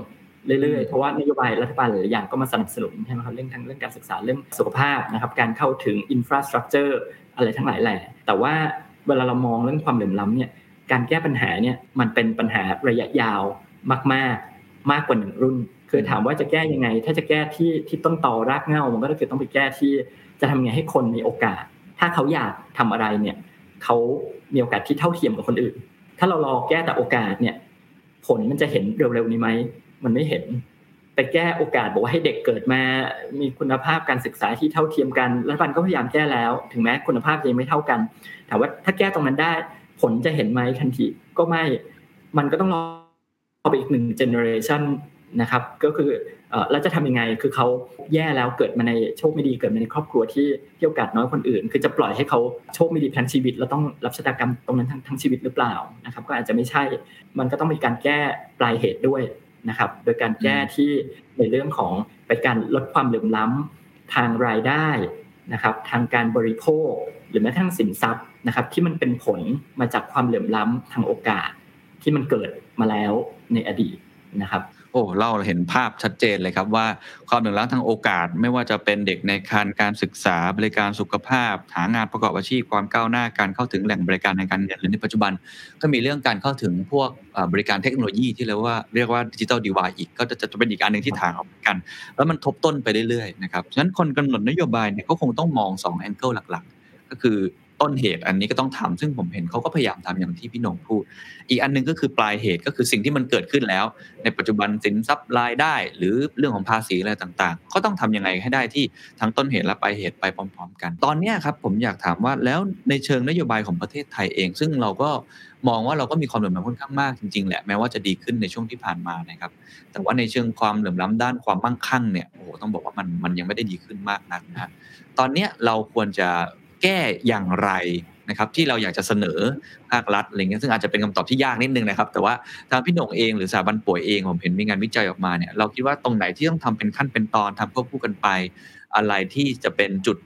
เรื่อยๆ เพราะว่านโยบายรัฐบาลหลายอย่างก็มาสนับสนุนใช่ไหมครับเรื่องทั้งเรื่องการศึกษาเรื่องสุขภาพนะครับการเข้าถึงอินฟราสตรักเจอร์อะไรทั้งหลายแหละแต่ว่าเวลาเรามองเรื่องความเหลื่อมล้ำเนี่ยการแก้ปัญหาเนี่ยมันเป็นปัญหาระยะยาวมาก ๆ มากกว่าหนึ่งรุ่น คือถามว่าจะแก้ยังไง ถ้าจะแก้ที่ที่ต้นตอรากเง้ามันก็คือต้องไปแก้ที่จะทำไงให้คนมีโอกาส ถ้าเขาอยากทำอะไรเนี่ยเขามีโอกาสที่เท่าเทียมกับคนอื่น ถ้าเรารอแก้แต่โอกาสเนี่ย ผลมันจะเห็นเร็วๆนี้ไหมมันไม่เห็นไปแก้โอกาสบอกว่าให้เด็กเกิดมา มีคุณภาพการศึกษาที่เท่าเทียมกันรัฐบาลก็พยายามแก้แล้ว ถึงแม้คุณภาพยังไม่เท่ากันถามว่าถ้าแก้ตรงนั้นได้ ผลจะเห็นไหมทันทีก็ไม่ มันก็ต้องรอ ไปอีกหนึ่งเจเนอเรชันนะครับก็คือแล้วจะทำยังไงคือเขาแย่แล้วเกิดมาในโชคไม่ดีเกิดมาในครอบครัวที่ที่โอกาสน้อยคนอื่น คือจะปล่อยให้เขาโชคไม่ดีทั้งชีวิตแล้วต้องรับชะตากรรมตรงนั้นทั้งทั้งชีวิตหรือเปล่านะครับ ก็อาจจะไม่ใช่มันก็ต้องมีการแก้ปลายเหตุด้วยนะครับ โดยการแก้ที่ในเรื่องของไปการลดความเหลื่อมล้ำทางรายได้นะครับ ทางการบริโภคหรือแม้กระทั่งสินทรัพย์นะครับ ที่มันเป็นผลมาจากความเหลื่อมล้ำทางโอกาส ที่มันเกิดมาแล้วในอดีตนะครับโอ้เราเห็นภาพชัดเจนเลยครับว่าความเหลื่อมล้ำทางโอกาส ไม่ว่าจะเป็นเด็กในคันการศึกษาบริการสุขภาพ หางานประกอบอาชีพความก้าวหน้าการเข้าถึงแหล่งบริการในการเงินหรือในปัจจุบัน ก็มีเรื่องการเข้าถึงพวกบริการเทคโนโลยีที่เรียกว่าเรียกว่าดิจิทัลดีวายอีกก็จะจะเป็นอีกอันหนึ่งที่ถางออกกัน แล้วมันทบต้นไปเรื่อยๆนะครับฉะนั้นคนกำหนดนโยบายเนี่ยก็คงต้องมอง2แองเกิลหลัก ๆ ก็คือ ต้นเหตุอันนี้ก็ต้องทำซึ่งผมเห็นเขาก็พยายามทำอย่างที่พี่หนงพูด อีกอันนึงก็คือปลายเหตุก็คือสิ่งที่มันเกิดขึ้นแล้ว ในปัจจุบันสินทรัพย์รายได้ หรือเรื่องของภาษีอะไรต่างๆ ก็ต้องทำยังไงให้ได้ที่ทั้งต้นเหตุและปลายเหตุไปพร้อม ๆ กัน ตอนนี้ครับผมอยากถามว่าแล้วในเชิงนโยบายของประเทศไทยเอง ซึ่งเราก็มองว่าเราก็มีความเหลื่อมล้ำค่อนข้างมากจริงๆแหละแม้ว่าจะดีขึ้นในช่วงที่ผ่านมานะครับ แต่ว่าในเชิงความเหลื่อมล้ำด้านความมั่งคั่งเนี่ยโอ้โหต้องบอกว่ามันมันยังไม่ได้ดีขึ้นมากนักนะตอนนี้เราควรจะ แก้อย่างไรนะครับที่เราอยากจะเสนอภาครัฐอะไรเงี้ยซึ่งอาจจะเป็นคำตอบที่ยากนิดนึงนะครับ แต่ว่าทางพี่หนงเองหรือสถาบันป่วยเองผมเห็นมีงานวิจัยออกมาเนี่ยเราคิดว่าตรงไหนที่ต้องทำเป็นขั้นเป็นตอนทำควบคู่กันไป อะไรที่จะเป็นจุด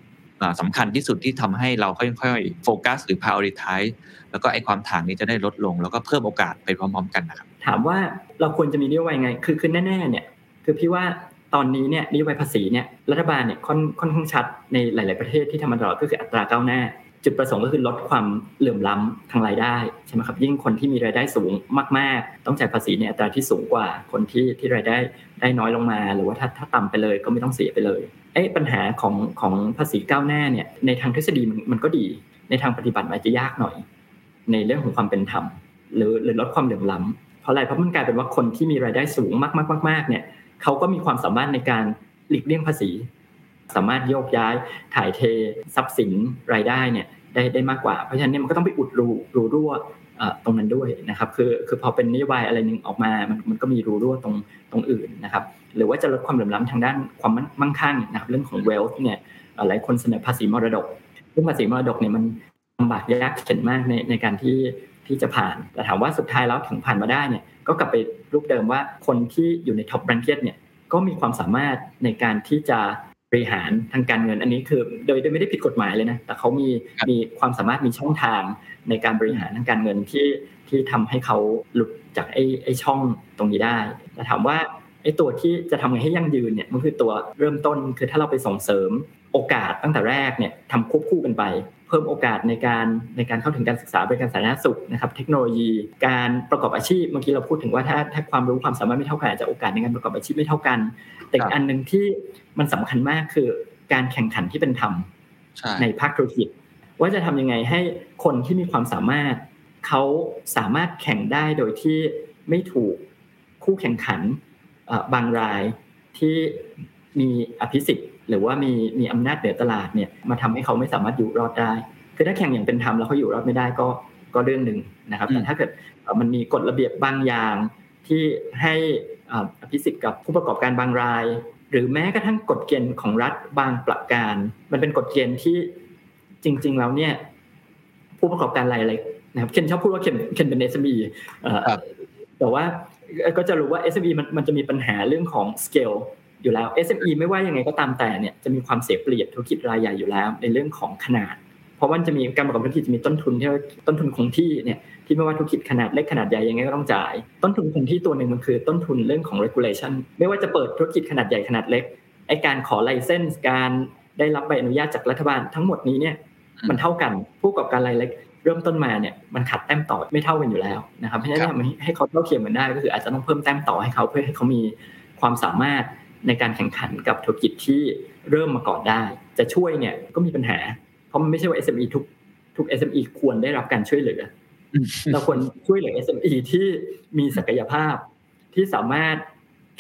สำคัญที่สุดที่ทำให้เราค่อยๆโฟกัสหรือ prioritize แล้วก็ไอความถ่างนี้จะได้ลดลง แล้วก็เพิ่มโอกาสไปพร้อมๆกันนะครับถามว่าเราควรจะมีนโยบายไงคือคือแน่ๆเนี่ยคือพี่ว่า ตอนนี้เนี่ยนโยบายภาษีเนี่ยรัฐบาลเนี่ยค่อนค่อนข้างชัดในหลาย ๆประเทศที่ทำมาตลอดก็คืออัตราก้าวหน้า จุดประสงค์ก็คือลดความเหลื่อมล้ำทางรายได้ใช่ไหมครับยิ่งคนที่มีรายได้สูงมาก ๆ ต้องจ่ายภาษีในอัตราที่สูงกว่าคนที่ที่รายได้ได้น้อยลงมา หรือว่าถ้าถ้าต่ำไปเลยก็ไม่ต้องเสียไปเลยไอ้ปัญหาของของภาษีก้าวหน้าเนี่ยในทางทฤษฎีมันมันก็ดี ในทางปฏิบัติอาจจะยากหน่อย ในเรื่องของความเป็นธรรมหรือหรือลดความเหลื่อมล้ำเพราะอะไรเพราะมันกลายเป็นว่าคนที่มีรายได้สูงมากๆๆเนี่ย เขาก็มีความสามารถในการหลีกเลี่ยงภาษี สามารถโยกย้ายถ่ายเททรัพย์สินรายได้เนี่ยได้ได้มากกว่า เพราะฉะนั้นเนี่ยมันก็ต้องไปอุดรูรูรั่วตรงนั้นด้วยนะครับคือคือพอเป็นนโยบายอะไรหนึ่งออกมามันมันก็มีรูรั่วตรงตรงอื่นนะครับหรือว่าจะลดความเหลื่อมล้ำทางด้านความมั่งคั่งนะครับเรื่องของ wealth เนี่ยหลายคนเสนอภาษีมรดกเรื่องภาษีมรดกเนี่ยมันลำบากยากเข็นมากในในการที่ ที่จะผ่าน แต่ถามว่าสุดท้ายแล้วถึงผ่านมาได้เนี่ยก็กลับไปรูปเดิมว่าคนที่อยู่ใน top bracket เนี่ยก็มีความสามารถในการที่จะบริหารทางการเงินอันนี้คือโดยโดยไม่ได้ผิดกฎหมายเลยนะแต่เขามีมีความสามารถมีช่องทางในการบริหารทางการเงินที่ที่ทำให้เขาหลุดจากไอ้ไอ้ช่องตรงนี้ได้แต่ถามว่าไอ้ตัวที่จะทำไงให้ยั่งยืนเนี่ยมันคือตัวเริ่มต้นคือถ้าเราไปส่งเสริมโอกาสตั้งแต่แรกเนี่ยทำควบคู่กันไป เพิ่มโอกาสในการในการเข้าถึงการศึกษาบริการสาธารณสุขนะครับ เทคโนโลยี การประกอบอาชีพเมื่อกี้เราพูดถึงว่าถ้าถ้าความรู้ความสามารถไม่เท่ากันอาจจะโอกาสในการประกอบอาชีพไม่เท่ากัน แต่อีกอันหนึ่งที่มันสำคัญมากคือการแข่งขันที่เป็นธรรมในภาคธุรกิจ ว่าจะทำยังไงให้คนที่มีความสามารถเขาสามารถแข่งได้โดยที่ไม่ถูกคู่แข่งขันบางรายที่มีอภิสิทธิ์ หรือว่ามีมีอำนาจเหนือตลาดเนี่ยมาทำให้เขาไม่สามารถอยู่รอดได้ คือถ้าแข่งอย่างเป็นธรรมแล้วเขาอยู่รอดไม่ได้ก็ก็เรื่องหนึ่งนะครับแต่ถ้าเกิดมันมีกฎระเบียบบางอย่างที่ให้อภิสิทธิ์กับผู้ประกอบการบางราย หรือแม้กระทั่งกฎเกณฑ์ของรัฐบางประการ มันเป็นกฎเกณฑ์ที่จริง ๆ แล้วเนี่ย ผู้ประกอบการรายเล็กนะครับเคนชอบพูดว่าเคนเคนเป็น SME แต่ว่าก็จะรู้ว่า SME มันมันจะมีปัญหาเรื่องของ scale อยู่แล้ว SME ไม่ว่ายังไงก็ตามแต่เนี่ยจะมีความเสียเปรียบธุรกิจรายใหญ่อยู่แล้ว ในเรื่องของขนาด เพราะว่าจะมีการประกอบธุรกิจจะมีต้นทุนที่ต้นทุนคงที่เนี่ยที่ไม่ว่าธุรกิจขนาดเล็กขนาดใหญ่ยังไงก็ต้องจ่าย ต้นทุนคงที่ตัวหนึ่งมันคือต้นทุนเรื่องของ regulation ไม่ว่าจะเปิดธุรกิจขนาดใหญ่ขนาดเล็กไอการขอไลเซนส์การได้รับใบอนุญาตจากรัฐบาลทั้งหมดนี้เนี่ยมันเท่ากันผู้ประกอบการรายเล็กเริ่มต้นมาเนี่ยมันขัดแต้มต่อไม่เท่ากันอยู่แล้วนะครับเพราะฉะนั้นให้เขาเท่าเทียมกันได้ก็คืออาจจะต้องเพิ่มแต้มต่อให้เขาเพื่อให้เขามีความสามารถ ในการแข่งขันกับธุรกิจที่เริ่มมาก่อนได้ จะช่วยเนี่ยก็มีปัญหา เพราะมันไม่ใช่ว่า SME ทุกทุก SME ควรได้รับการช่วยเหลือ เราควรช่วยเหลือ SME ที่มีศักยภาพที่สามารถ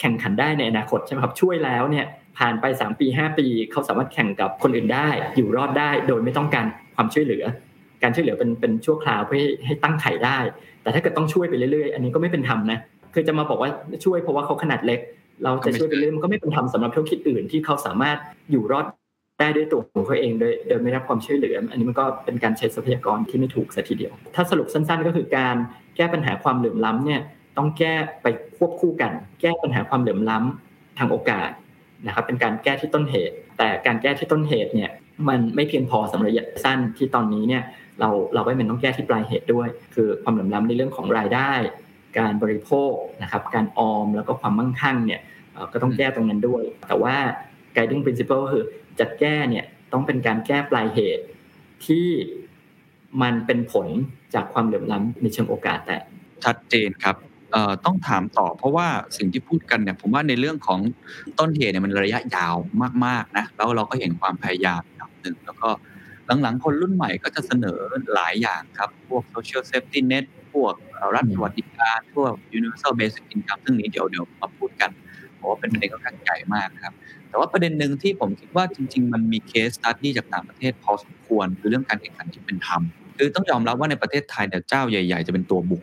แข่งขันได้ในอนาคตใช่ไหมครับช่วยแล้วเนี่ยผ่านไป 3 ปี 5 ปี เขาสามารถแข่งกับคนอื่นได้ อยู่รอดได้โดยไม่ต้องการความช่วยเหลือ การช่วยเหลือเป็นเป็นชั่วคราวเพื่อให้ตั้งไข่ได้ แต่ถ้าเกิดต้องช่วยไปเรื่อยๆ อันนี้ก็ไม่เป็นธรรมนะคือจะมาบอกว่าช่วยเพราะว่าเขาขนาดเล็ก เราจะช่วยไปเรื่อยมันก็ไม่เป็นธรรมสำหรับธุรกิจอื่นที่เขาสามารถอยู่รอดได้ด้วยตัวของเขาเองโดยโดยไม่รับความช่วยเหลือ อันนี้มันก็เป็นการใช้ทรัพยากรที่ไม่ถูกสัทีเดียว ถ้าสรุปสั้นๆ ก็คือการแก้ปัญหาความเหลื่อมล้ำเนี่ยต้องแก้ไปควบคู่กัน แก้ปัญหาความเหลื่อมล้ำทางโอกาสนะครับเป็นการแก้ที่ต้นเหตุ แต่การแก้ที่ต้นเหตุเนี่ยมันไม่เพียงพอสำหรับระยะสั้นที่ตอนนี้เนี่ยเราเราไม่เป็นต้องแก้ที่ปลายเหตุด้วย คือความเหลื่อมล้ำในเรื่องของรายได้ การบริโภคนะครับการออมแล้วก็ความมั่งคั่งเนี่ยก็ต้องแก้ตรงนั้นด้วย แต่ว่า guiding principle คือจะแก้เนี่ยต้องเป็นการแก้ปลายเหตุที่มันเป็นผลจากความเหลื่อมล้ำในเชิงโอกาสแต่ชัดเจนครับต้องถามต่อเพราะว่าสิ่งที่พูดกันเนี่ยผมว่าในเรื่องของต้นเหตุเนี่ยมันระยะยาวมากๆนะแล้วเราก็เห็นความพยายามอย่างหนึ่งแล้วก็ หลังๆ คนรุ่นใหม่ก็จะเสนอหลายอย่างครับ พวก social safety net พวกรัฐสวัสดิการพวก universal basic income ซึ่งนี้เดี๋ยวเดี๋ยวมาพูดกันเพราะว่าเป็นประเด็นค่อนข้างใหญ่มากครับ แต่ว่าประเด็นหนึ่งที่ผมคิดว่าจริง ๆ มันมี case study จากต่างประเทศพอสมควรคือเรื่องการแข่งขันที่เป็นธรรมคือต้องยอมรับว่าในประเทศไทยเนี่ยเจ้าใหญ่ ๆ จะเป็นตัวบุก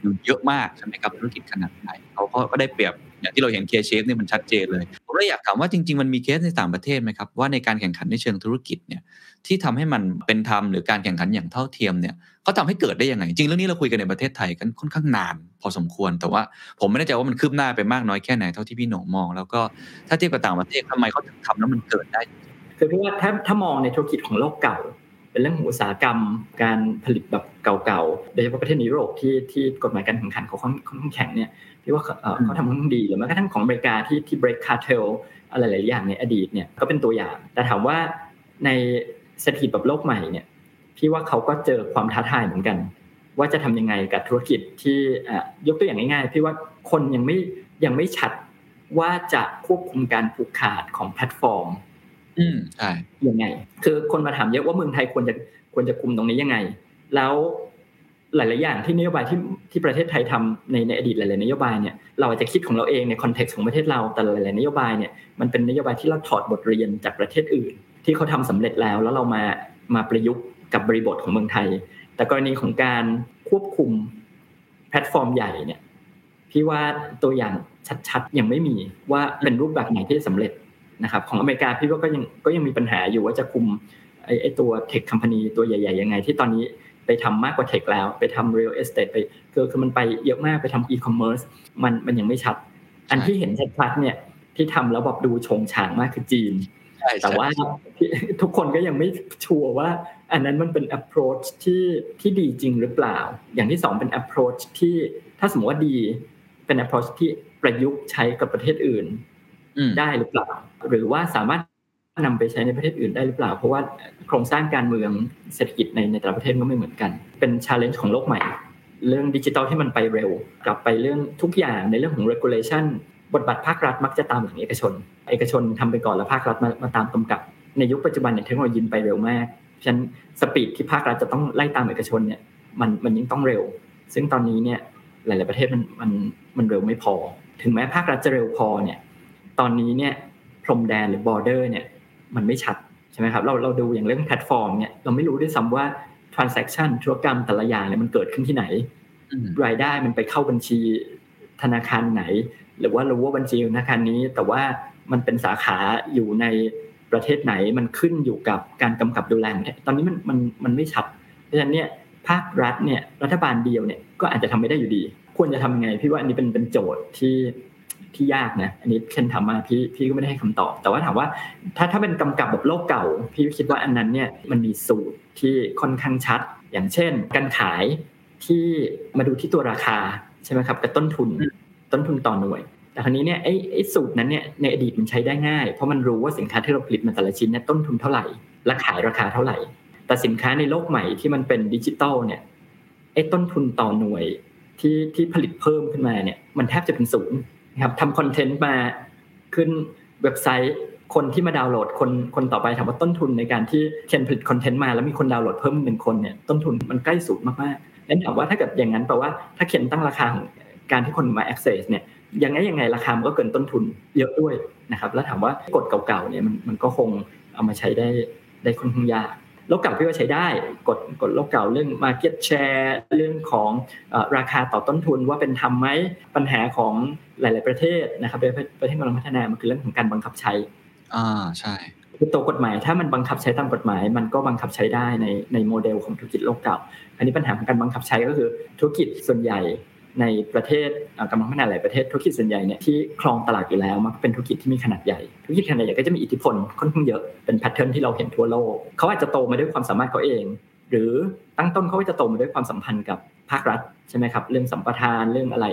อยู่เยอะมากใช่ไหมครับธุรกิจขนาดไหนเขาก็ได้เปรียบ อย่างที่เราเห็น K-shape นี่มันชัดเจนเลยผมเลยอยากถามว่าจริง ๆ มันมีเคสในต่างประเทศไหมครับ ว่าในการแข่งขันในเชิงธุรกิจเนี่ยที่ทำให้มันเป็นธรรมหรือการแข่งขันอย่างเท่าเทียมเนี่ยเขาทาให้เกิดได้ยังไง จริงเรื่องนี้เราคุยกันในประเทศไทยกันค่อนข้างนาน พอสมควรแต่ว่าผมไม่แน่ใจว่ามันคืบหน้าไปมากน้อยแค่ไหนเท่าที่พี่หนงมอง แล้วก็ถ้าเทียบกับต่างประเทศทำไมเขาถึงทำแล้วมันเกิดได้คือพี่ว่าถ้าถ้ามองในธุรกิจของโลกเก่า เป็นเรื่องของอุตสาหกรรม การผลิตแบบ เก่าๆโดยเฉพาะประเทศยุโรปที่ที่กฎหมายการแข่งขันเขาค่อนข้างแข็งเนี่ยพี่ว่าเขาทำค่อนข้างดีหรือแม้กระทั่งของอเมริกาที่ที่ break cartel อะไรหลายอย่างในอดีตเนี่ยก็เป็นตัวอย่าง แต่ถามว่าในเศรษฐกิจแบบโลกใหม่เนี่ยพี่ว่าเขาก็เจอความท้าทายเหมือนกัน ว่าจะทำยังไงกับธุรกิจที่ยกตัวอย่างง่ายๆพี่ว่าคนยังไม่ยังไม่ชัดว่าจะควบคุมการผูกขาดของแพลตฟอร์ม อืมใช่ยังไง คือคนมาถามเยอะว่าเมืองไทยควรจะควรจะคุมตรงนี้ยังไง แล้วหลาย ๆ อย่างที่นโยบายที่ที่ประเทศไทยทำในในอดีตหลาย ๆ นโยบายเนี่ยเราอาจจะคิดของเราเองใน context ของประเทศเราแต่หลาย ๆ นโยบายเนี่ยมันเป็นนโยบายที่เราถอดบทเรียนจากประเทศอื่น ที่เขาทำสำเร็จแล้วแล้วเรามามาประยุกต์กับบริบทของเมืองไทย แต่กรณีของการควบคุมแพลตฟอร์มใหญ่เนี่ยพี่ว่าตัวอย่างชัด ๆ ยังไม่มีว่าเป็นรูปแบบไหนที่สำเร็จนะครับของอเมริกาพี่ว่าก็ยังก็ยังมีปัญหาอยู่ว่าจะคุมไอ้ตัว tech company ตัวใหญ่ ๆ ยังไง ที่ตอนนี้ ไปทำมากกว่า tech แล้ว ไปทำ real estate ไปคือคือมันไปเยอะมากไปทำอีคอมเมิร์ซมันมันยังไม่ชัด อันที่เห็นชัดๆเนี่ยที่ทำแล้วแบบดูชงฉางมากคือจีนแต่ว่าทุกคนก็ยังไม่ชัวร์ว่า อันนั้นมันเป็น approach ที่ที่ดีจริงหรือเปล่า อย่างที่สองเป็น approach ที่ถ้าสมมติว่าดี เป็น approach ที่ประยุกต์ใช้กับประเทศอื่น ได้หรือเปล่า หรือว่าสามารถ นำไปใช้ในประเทศอื่นได้หรือเปล่า เพราะว่าโครงสร้างการเมืองเศรษฐกิจในในแต่ละประเทศก็ไม่เหมือนกัน เป็น challenge ของโลกใหม่ เรื่องดิจิทัลที่มันไปเร็ว กลับไปเรื่องทุกอย่างในเรื่องของ regulation บทบาทภาครัฐมักจะตามหลังเอกชน เอกชนทำไปก่อนแล้วภาครัฐมามาตามกำกับ ในยุคปัจจุบันเนี่ยเทคโนโลยีไปเร็วมากฉะนั้น speed ที่ภาครัฐจะต้องไล่ตามเอกชนเนี่ยมันมันยิ่งต้องเร็ว ซึ่งตอนนี้เนี่ยหลาย ๆประเทศมันมันมันเร็วไม่พอ ถึงแม้ภาครัฐจะเร็วพอเนี่ยตอนนี้เนี่ยพรมแดนหรือ border เนี่ย มันไม่ชัดใช่ไหมครับเราเราดูอย่างเรื่องแพลตฟอร์มเนี่ยเราไม่รู้ด้วยซ้ำว่า transaction ธุรกรรมแต่ละอย่างเนี่ยมันเกิดขึ้นที่ไหนรายได้มันไปเข้าบัญชีธนาคารไหน หรือว่ารู้ว่าบัญชีธนาคารนี้ แต่ว่ามันเป็นสาขาอยู่ในปประเทศไหนมันขึ้นอยู่กับการกำกับดูแลตอนนี้มันมันมันไม่ชัดเพราะฉะนั้นเนี่ยภาครัฐเนี่ยรัฐบาลเดียวเนี่ยก็อาจจะทำไม่ได้อยู่ดี ควรจะทำยังไงพี่ว่าอันนี้เป็นเป็นโจทย์ที่ ที่ยากนะอันนี้เคนทำมมาพี่พี่ก็ไม่ได้ให้คำตอบ แต่ว่าถามว่า ถ้าถ้าเป็นกำกับแบบโลกเก่า พี่คิดว่าอันนั้นเนี่ยมันมีสูตรที่ค่อนข้างชัด อย่างเช่น การขายที่มาดูที่ตัวราคาใช่ไหมครับกับต้นทุนต้นทุนต่อหน่วย แต่คราวนี้เนี่ยไอ้ไอ้สูตรนั้นเนี่ยในอดีตมันใช้ได้ง่าย เพราะมันรู้ว่าสินค้าที่เราผลิตมาแต่ละชิ้นเนี่ยต้นทุนเท่าไหร่และขายราคาเท่าไหร่ แต่สินค้าในโลกใหม่ที่มันเป็นดิจิตอลเนี่ยไอ้ต้นทุนต่อหน่วยที่ที่ผลิตเพิ่มขึ้นมาเนี่ยมันแทบจะเป็นศูนย์ นะครับทำคอนเทนต์มาขึ้นเว็บไซต์คนที่มาดาวน์โหลดคนคนต่อไปถามว่าต้นทุนในการที่เคนผลิตคอนเทนต์มาแล้วมีคนดาวน์โหลดเพิ่มหนึ่งคนเนี่ยต้นทุนมันใกล้ศูนย์มากๆนั่นถามว่าถ้าเกิดอย่างนั้นแปลว่าถ้าเคนตั้งราคาของการที่คนมา access เนี่ยยังไงยังไงราคามันก็เกินต้นทุนเยอะด้วยนะครับ แล้วถามว่ากฎเก่าๆเนี่ยมันมันก็คงเอามาใช้ได้ได้ค่อนข้างยาก ลกเก่าพี่ว่าใช้ได้กฎกฎโลกเก่าเรื่อง market share เรื่องของราคาต่อต้นทุนว่าเป็นธรรมไหมปัญหาของหลาย ๆประเทศนะครับประเทศกำลังพัฒนามันคือเรื่องของการบังคับใช้อ่าใช่คือตัวกฎหมายถ้ามันบังคับใช้ตามกฎหมาย มันก็บังคับใช้ได้ในในโมเดลของธุรกิจโลกเก่า อันนี้ปัญหาของการบังคับใช้ก็คือธุรกิจส่วนใหญ่ ในประเทศกำลังพัฒนาหลายประเทศธุรกิจส่วนใหญ่เนี่ยที่ครองตลาดอยู่แล้วมันเป็นธุรกิจที่มีขนาดใหญ่ธุรกิจขนาดใหญ่ก็จะมีอิทธิพลค่อนข้างเยอะเป็นแพทเทิร์นที่เราเห็นทั่วโลกเขาอาจจะโตมาด้วยความสามารถเขาเอง หรือตั้งต้นเขาจะโตมาด้วยความสัมพันธ์กับภาครัฐใช่ไหมครับเรื่องสัมปทานเรื่องอะไร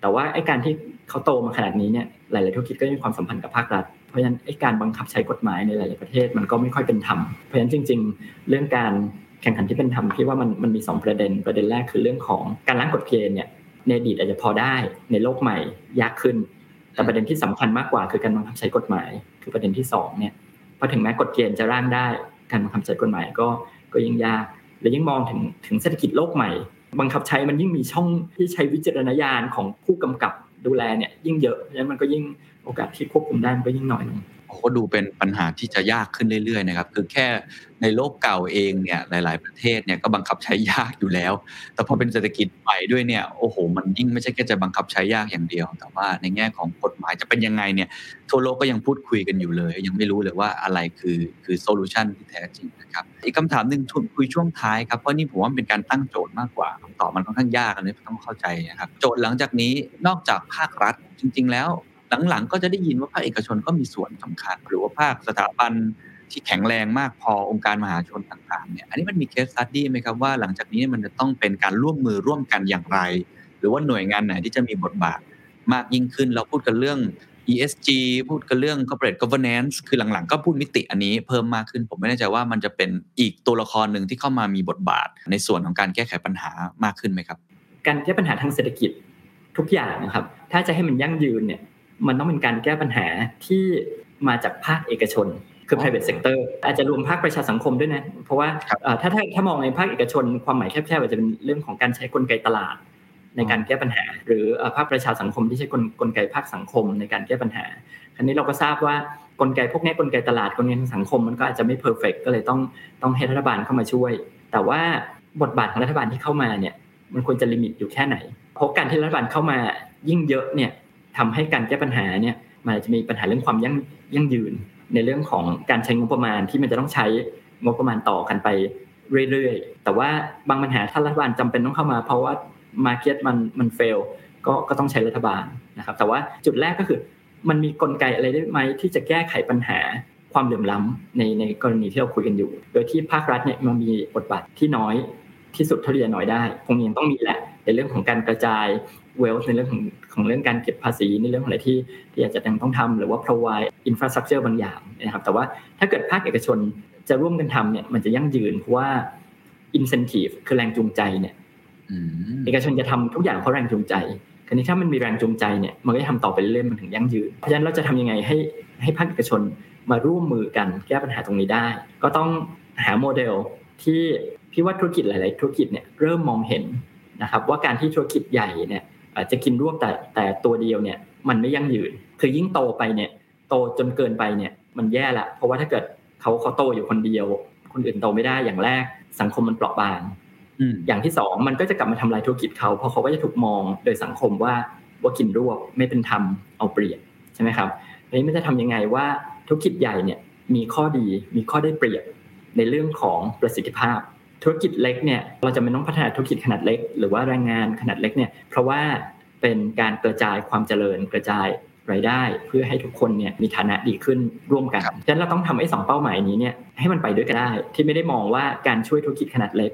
แต่ว่าไอ้การที่เขาโตมาขนาดนี้เนี่ยหลาย ๆ ธุรกิจก็มีความสัมพันธ์กับภาครัฐเพราะฉะนั้นไอ้การบังคับใช้กฎหมายในหลาย ๆ ประเทศมันก็ไม่ค่อยเป็นธรรมเพราะฉะนั้นจริง ๆ เรื่องการแข่งขันที่เป็นธรรมพี่ว่ามันมันมี 2 ประเด็นประเด็นแรกคือเรื่องของการล้างกฎเกณฑ์เนี่ย ในอดีตอาจจะพอได้ในโลกใหม่ยากขึ้น แต่ประเด็นที่สำคัญมากกว่าคือการบังคับใช้กฎหมาย คือประเด็นที่2เนี่ยพอถึงแม้กฎเกณฑ์จะร่างได้การบังคับใช้กฎหมายก็ก็ยิ่งยากและยิ่งมองถึงถึงเศรษฐกิจโลกใหม่ บังคับใช้มันยิ่งมีช่องที่ใช้วิจารณญาณของผู้กำกับดูแลเนี่ยยิ่งเยอะเพราะฉะนั้นมันก็ยิ่งโอกาสที่ควบคุมได้มันก็ยิ่งน้อยลง ก็ดูเป็นปัญหาที่จะยากขึ้นเรื่อยๆนะครับ คือแค่ในโลกเก่าเองเนี่ยหลาย ๆ ประเทศเนี่ยก็บังคับใช้ยากอยู่แล้ว แต่พอเป็นเศรษฐกิจใหม่ด้วยเนี่ยโอ้โห มันยิ่งไม่ใช่แค่จะบังคับใช้ยากอย่างเดียว แต่ว่าในแง่ของกฎหมายจะเป็นยังไงเนี่ยทั่วโลกก็ยังพูดคุยกันอยู่เลย ยังไม่รู้เลยว่าอะไรคือคือ solution ที่แท้จริงนะครับอีกคำถามหนึ่งคุยช่วงท้ายครับเพราะนี่ผมว่าเป็นการตั้งโจทย์มากกว่าคำตอบมันค่อนข้างยากเลยต้องเข้าใจนะครับโจทย์หลังจากนี้นอกจากภาครัฐจริง ๆ แล้ว หลังๆก็จะได้ยินว่าภาคเอกชนก็มีส่วนสำคัญ หรือว่าภาคสถาบันที่แข็งแรงมากพอองค์การมหาชนต่างๆเนี่ยอันนี้มันมี case study ไหมครับว่าหลังจากนี้มันจะต้องเป็นการร่วมมือร่วมกันอย่างไร หรือว่าหน่วยงานไหนที่จะมีบทบาทมากยิ่งขึ้นเราพูดกันเรื่อง ESG พูดกันเรื่อง corporate governance คือหลังๆ ก็พูดมิติอันนี้เพิ่มมากขึ้น ผมไม่แน่ใจว่ามันจะเป็นอีกตัวละครหนึ่งที่เข้ามามีบทบาท ในส่วนของการแก้ไขปัญหามากขึ้นไหมครับ การแก้ปัญหาทางเศรษฐกิจทุกอย่างนะครับ ถ้าจะให้มันยั่งยืนเนี่ย มันต้องเป็นการแก้ปัญหาที่มาจากภาคเอกชนคือ private sector อาจจะรวมภาคประชาสังคมด้วยนะ เพราะว่าถ้าถ้าถ้ามองในภาคเอกชน ความหมายแคบๆอาจจะเป็นเรื่องของการใช้กลไกตลาด ในการแก้ปัญหา หรือภาคประชาสังคมที่ใช้กลกลไกภาคสังคมในการแก้ปัญหาอันนี้เราก็ทราบว่ากลไกพวกนี้กลไกตลาดกลไกทางสังคมมันก็อาจจะไม่ perfect ก็เลยต้องต้องให้รัฐบาลเข้ามาช่วย แต่ว่าบทบาทของรัฐบาลที่เข้ามาเนี่ยมันควรจะ limit อยู่แค่ไหน เพราะการที่รัฐบาลเข้ามายิ่งเยอะเนี่ย ทำให้การแก้ปัญหาเนี่ยมันจะมีปัญหาเรื่องความยั่งยั่งยืน ในเรื่องของการใช้งบประมาณที่มันจะต้องใช้งบประมาณต่อกันไปเรื่อยๆ แต่ว่าบางปัญหาถ้ารัฐบาลจำเป็นต้องเข้ามาเพราะว่ามาเก็ตมันมันเฟลก็ก็ต้องใช้รัฐบาลนะครับ แต่ว่าจุดแรกก็คือมันมีกลไกอะไรได้ไหมที่จะแก้ไขปัญหาความเหลื่อมล้ำในในกรณีที่เราคุยกันอยู่ โดยที่ภาครัฐเนี่ยมันมีบทบาทที่น้อยที่สุดเท่าที่จะน้อยได้คงยังต้องมีแหละในเรื่องของการกระจาย เวลในเรื่องของของเรื่องการเก็บภาษีในเรื่องของอะไรที่ที่อาจจะต้องทำหรือว่า provide infrastructure บางอย่างนะครับ แต่ว่าถ้าเกิดภาคเอกชนจะร่วมกันทำเนี่ยมันจะยั่งยืนเพราะว่า incentive คือแรงจูงใจเนี่ยเอกชนจะทำทุกอย่างเพราะแรงจูงใจคราวนี้ถ้ามันมีแรงจูงใจเนี่ยมันก็จะทำต่อไปเรื่อยๆมันถึงยั่งยืน เพราะฉะนั้นเราจะทำยังไงให้ให้ภาคเอกชนมาร่วมมือกันแก้ปัญหาตรงนี้ได้ ก็ต้องหาโมเดลที่พี่ว่าธุรกิจหลาย ๆ ธุรกิจเนี่ยเริ่มมองเห็นนะครับว่าการที่ธุรกิจใหญ่เนี่ย จะกินรวบแต่แต่ตัวเดียวเนี่ยมันไม่ยั่งยืน คือยิ่งโตไปเนี่ยโตจนเกินไปเนี่ยมันแย่ละ เพราะว่าถ้าเกิดเขาเขาโตอยู่คนเดียว คนอื่นโตไม่ได้อย่างแรก สังคมมันเปราะบางอย่างที่สองมันก็จะกลับมาทำลายธุรกิจเขาเพราะเขาก็จะถูกมองโดยสังคมว่าว่ากินรวบไม่เป็นธรรมเอาเปรียบใช่ไหมครับทีนี้มันจะทำยังไงว่าธุรกิจใหญ่เนี่ยมีข้อดีมีข้อได้เปรียบในเรื่องของประสิทธิภาพ ธุรกิจเล็กเนี่ยเราจะไม่ต้องพัฒนาธุรกิจขนาดเล็ก หรือว่าแรงงานขนาดเล็กเนี่ยเพราะว่าเป็นการกระจายความเจริญกระจายรายได้ เพื่อให้ทุกคนเนี่ยมีฐานะดีขึ้นร่วมกันฉะนั้นเราต้องทำไอ้สองเป้าหมายนี้เนี่ยให้มันไปด้วยกันได้ ที่ไม่ได้มองว่าการช่วยธุรกิจขนาดเล็ก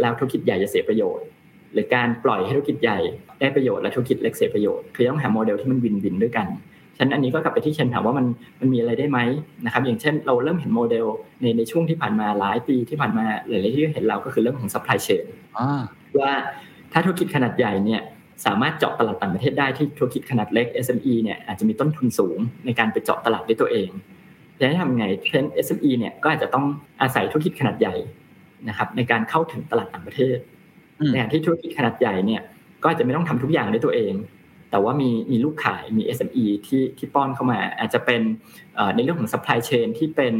แล้วธุรกิจใหญ่จะเสียประโยชน์ หรือการปล่อยให้ธุรกิจใหญ่ได้ประโยชน์และธุรกิจเล็กเสียประโยชน์คือต้องหาโมเดลที่มันวินวินด้วยกัน ฉะนั้นอันนี้ก็กลับไปที่เชนถามว่ามันมันมีอะไรได้ไหมนะครับ อย่างเช่นเราเริ่มเห็นโมเดลในในช่วงที่ผ่านมาหลายปีที่ผ่านมาหลายๆที่เห็นเราก็คือเรื่องของ supply chain ว่าถ้าธุรกิจขนาดใหญ่เนี่ยสามารถเจาะตลาดต่างประเทศได้ที่ธุรกิจขนาดเล็ก SME เนี่ยอาจจะมีต้นทุนสูงในการไปเจาะตลาดด้วยตัวเองจะทำไงเช่น SME เนี่ยก็อาจจะต้องอาศัยธุรกิจขนาดใหญ่นะครับ ในการเข้าถึงตลาดต่างประเทศในขณะที่ธุรกิจขนาดใหญ่เนี่ยก็อาจจะไม่ต้องทำทุกอย่างด้วยตัวเอง แต่ว่ามีมีลูกขายมี SME ที่ที่ป้อนเข้ามา อาจจะเป็นในเรื่องของ supply chain ที่เป็น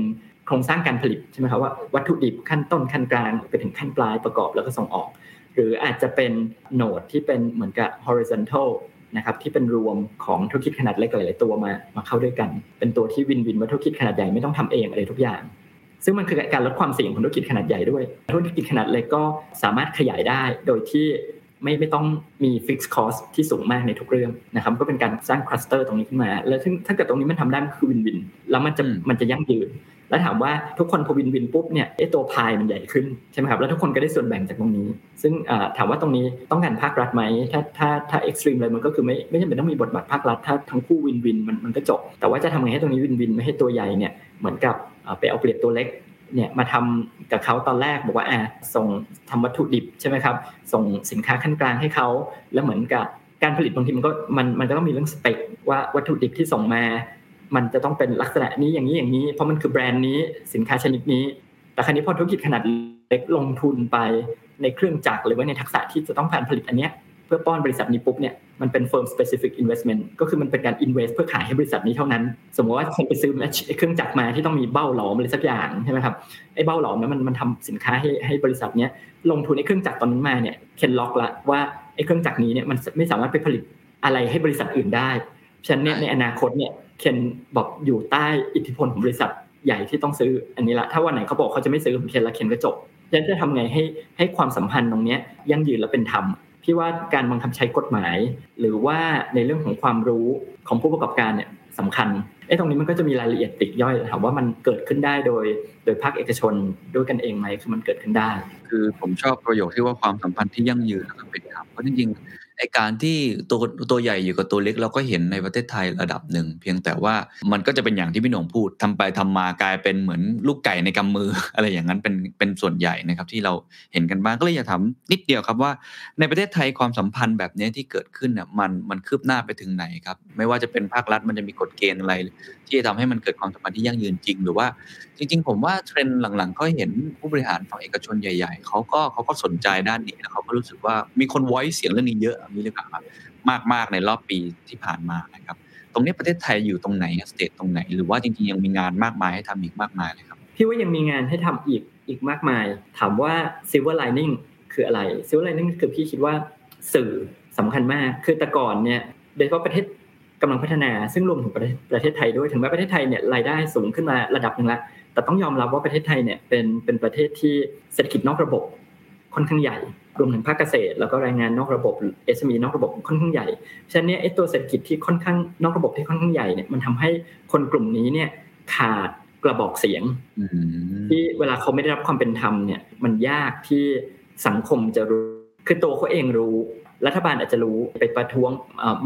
โครงสร้างการผลิตใช่ไหมครับว่าวัตถุดิบขั้นต้นขั้นกลางไปถึงขั้นปลายประกอบแล้วก็ส่งออก หรืออาจจะเป็นโหนดที่เป็นเหมือนกับ horizontal นะครับที่เป็นรวมของธุรกิจขนาดเล็กหลาย ๆ ตัวมามาเข้าด้วยกัน เป็นตัวที่วินวินว่าธุรกิจขนาดใหญ่ไม่ต้องทำเองอะไรทุกอย่าง ซึ่งมันคือการลดความเสี่ยงของธุรกิจขนาดใหญ่ด้วย ธุรกิจขนาดเล็กก็สามารถขยายได้ โดยที่ ไม่ไม่ต้องมี fixed cost ที่สูงมากในทุกเรื่องนะครับก็เป็นการสร้าง cluster ตรงนี้ขึ้นมา แล้วถ้าเกิดตรงนี้มันทำได้คือ win-win แล้วมันจะมันจะยั่งยืน แล้วถามว่าทุกคนพอ win-win ปุ๊บเนี่ยไอ้ตัวพายมันใหญ่ขึ้นใช่ไหมครับแล้วทุกคนก็ได้ส่วนแบ่งจากตรงนี้ ซึ่งถามว่าตรงนี้ต้องการภาครัฐไหมถ้าถ้าถ้า extreme เลยมันก็คือไม่ไม่จำเป็นต้องมีบทบาทภาครัฐถ้าทั้งคู่ win-win มันมันก็จบแต่ว่าจะทำไงให้ตรงนี้ win-win ไม่ให้ตัวใหญ่เนี่ยเหมือนกับไปเอาเปรียบตัวเล็ก เนี่ยมาทำกับเขาตอนแรกบอกว่าอ่าส่งทำวัตถุดิบใช่ไหมครับ ส่งสินค้าขั้นกลางให้เขาแล้วเหมือนกับการผลิตบางทีมันก็มันมันก็ต้องมีเรื่องสเปคว่าวัตถุดิบที่ส่งมา มันจะต้องเป็นลักษณะนี้อย่างนี้อย่างนี้ เพราะมันคือแบรนด์นี้สินค้าชนิดนี้ แต่ครั้นี้พอธุรกิจขนาดเล็กลงทุนไปในเครื่องจักรหรือว่าในทักษะที่จะต้องการผลิตอันเนี้ยเพื่อป้อนบริษัทนี้ปุ๊บเนี่ย มันเป็น firm specific investment ก็คือมันเป็นการ invest เพื่อขายให้บริษัทนี้เท่านั้น สมมติว่าคนไปซื้อเครื่องจักรมาที่ต้องมีเบ้าหลอมอะไรสักอย่างใช่ไหมครับไอ้เบ้าหลอมนั้นมันมันทำสินค้าให้ให้บริษัทเนี้ยลงทุนในเครื่องจักรตอนนั้นมาเนี่ยเคนล็อกละว่าไอ้เครื่องจักรนี้เนี่ยมันไม่สามารถไปผลิตอะไรให้บริษัทอื่นได้ฉะนั้นเนี่ยในอนาคตเนี่ยเคนบอกอยู่ใต้อิทธิพลของบริษัทใหญ่ที่ต้องซื้ออันนี้ละถ้าวันไหนเขาบอกเขาจะไม่ซื้อผมเคนละเคนก็จบฉะนั้นจะทำไงให้ให้ความสัมพันธ์ตรงนี้ยั่งยืนและเป็นธรรม พี่ว่าการบังคับใช้กฎหมาย หรือว่าในเรื่องของความรู้ของผู้ประกอบการเนี่ยสำคัญไอ้ตรงนี้มันก็จะมีรายละเอียดติดย่อยถามว่ามันเกิดขึ้นได้โดย โดยภาคเอกชนด้วยกันเองไหมคือมันเกิดขึ้นได้ คือผมชอบประโยคที่ว่าความสัมพันธ์ที่ยั่งยืนและเป็นธรรมเพราะจริง ไอการที่ตัวตัวใหญ่อยู่กับตัวเล็กเราก็เห็นในประเทศไทยระดับหนึ่ง เพียงแต่ว่ามันก็จะเป็นอย่างที่พี่หนงพูดทำไปทำมากลายเป็นเหมือนลูกไก่ในกำมือ อะไรอย่างนั้นเป็นเป็นส่วนใหญ่นะครับ ที่เราเห็นกันบ้างก็เลยอยากถามนิดเดียวครับว่า ในประเทศไทยความสัมพันธ์แบบนี้ที่เกิดขึ้นเนี่ยมันมันคืบหน้าไปถึงไหนครับ ไม่ว่าจะเป็นภาครัฐมันจะมีกฎเกณฑ์อะไร ที่จะทำให้มันเกิดความสัมพันธ์ที่ยั่งยืนจริง หรือว่า จริง ๆ ผมว่าเทรนด์หลังๆ ก็เห็นผู้บริหารฝั่งเอกชนใหญ่ ๆเขาก็เขาก็สนใจด้านนี้แล้วเขาก็รู้สึกว่ามีคนไว้เสียงเรื่องนี้เยอะมีเลยครับมากๆในรอบปีที่ผ่านมานะครับ ตรงนี้ประเทศไทยอยู่ตรงไหน state ตรงไหน หรือว่าจริงๆยังมีงานมากมายให้ทำอีกมากมายเลยครับพี่ว่ายังมีงานให้ทำอีกอีกมากมาย ถามว่า silver lining คืออะไร silver lining คือพี่คิดว่าสื่อสำคัญมาก คือแต่ก่อนเนี่ยโดยเฉพาะประเทศกำลังพัฒนา ซึ่งรวมถึงประเทศประเทศไทยด้วย ถึงแม้ประเทศไทยเนี่ยรายได้สูงขึ้นมาระดับหนึ่งแล้วแต่ต้องยอมรับว่าประเทศไทยเนี่ยเป็นเป็นประเทศที่เศรษฐกิจนอกระบบค่อนข้างใหญ่ รวมถึงภาคเกษตร แล้วก็แรงงานนอกระบบ SME นอกระบบค่อนข้างใหญ่ฉะนั้นเนี่ยไอ้ตัวเศรษฐกิจที่ค่อนข้างนอกระบบที่ค่อนข้างใหญ่เนี่ยมันทำให้คนกลุ่มนี้เนี่ยขาดกระบอกเสียงที่เวลาเขาไม่ได้รับความเป็นธรรมเนี่ยมันยากที่สังคมจะรู้ คือตัวเขาเองรู้ รัฐบาลอาจจะรู้ไปประท้วง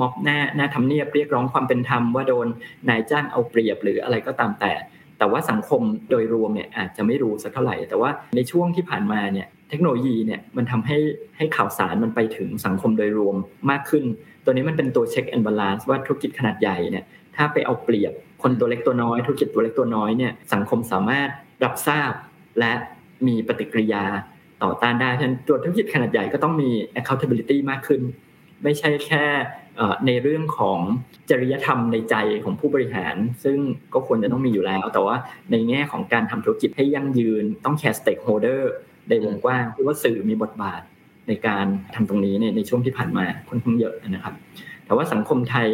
ม็อบหน้าหน้าทำเนียบเรียกร้องความเป็นธรรมว่าโดนนายจ้างเอาเปรียบหรืออะไรก็ตามแต่ แต่ว่าสังคมโดยรวมเนี่ยอาจจะไม่รู้สักเท่าไหร่ แต่ว่าในช่วงที่ผ่านมาเนี่ย เทคโนโลยีเนี่ยมันทำให้ให้ข่าวสารมันไปถึงสังคมโดยรวมมากขึ้น ตัวนี้มันเป็นตัว check and balance ว่าธุรกิจขนาดใหญ่เนี่ยถ้าไปเอาเปรียบคนตัวเล็กตัวน้อยธุรกิจตัวเล็กตัวน้อยเนี่ยสังคมสามารถรับทราบและมีปฏิกิริยาต่อต้านได้ฉะนั้นตัวธุรกิจขนาดใหญ่ก็ต้องมี accountability มากขึ้น ไม่ใช่แค่ในเรื่องของจริยธรรมในใจของผู้บริหาร ซึ่งก็ควรจะต้องมีอยู่แล้ว แต่ว่าในแง่ของการทำธุรกิจให้ยั่งยืนต้อง care stakeholder ในวงกว้างคือว่าสื่อมีบทบาทในการทำตรงนี้ในในช่วงที่ผ่านมาค่อนข้างเยอะนะครับ แต่ว่าสังคมไทย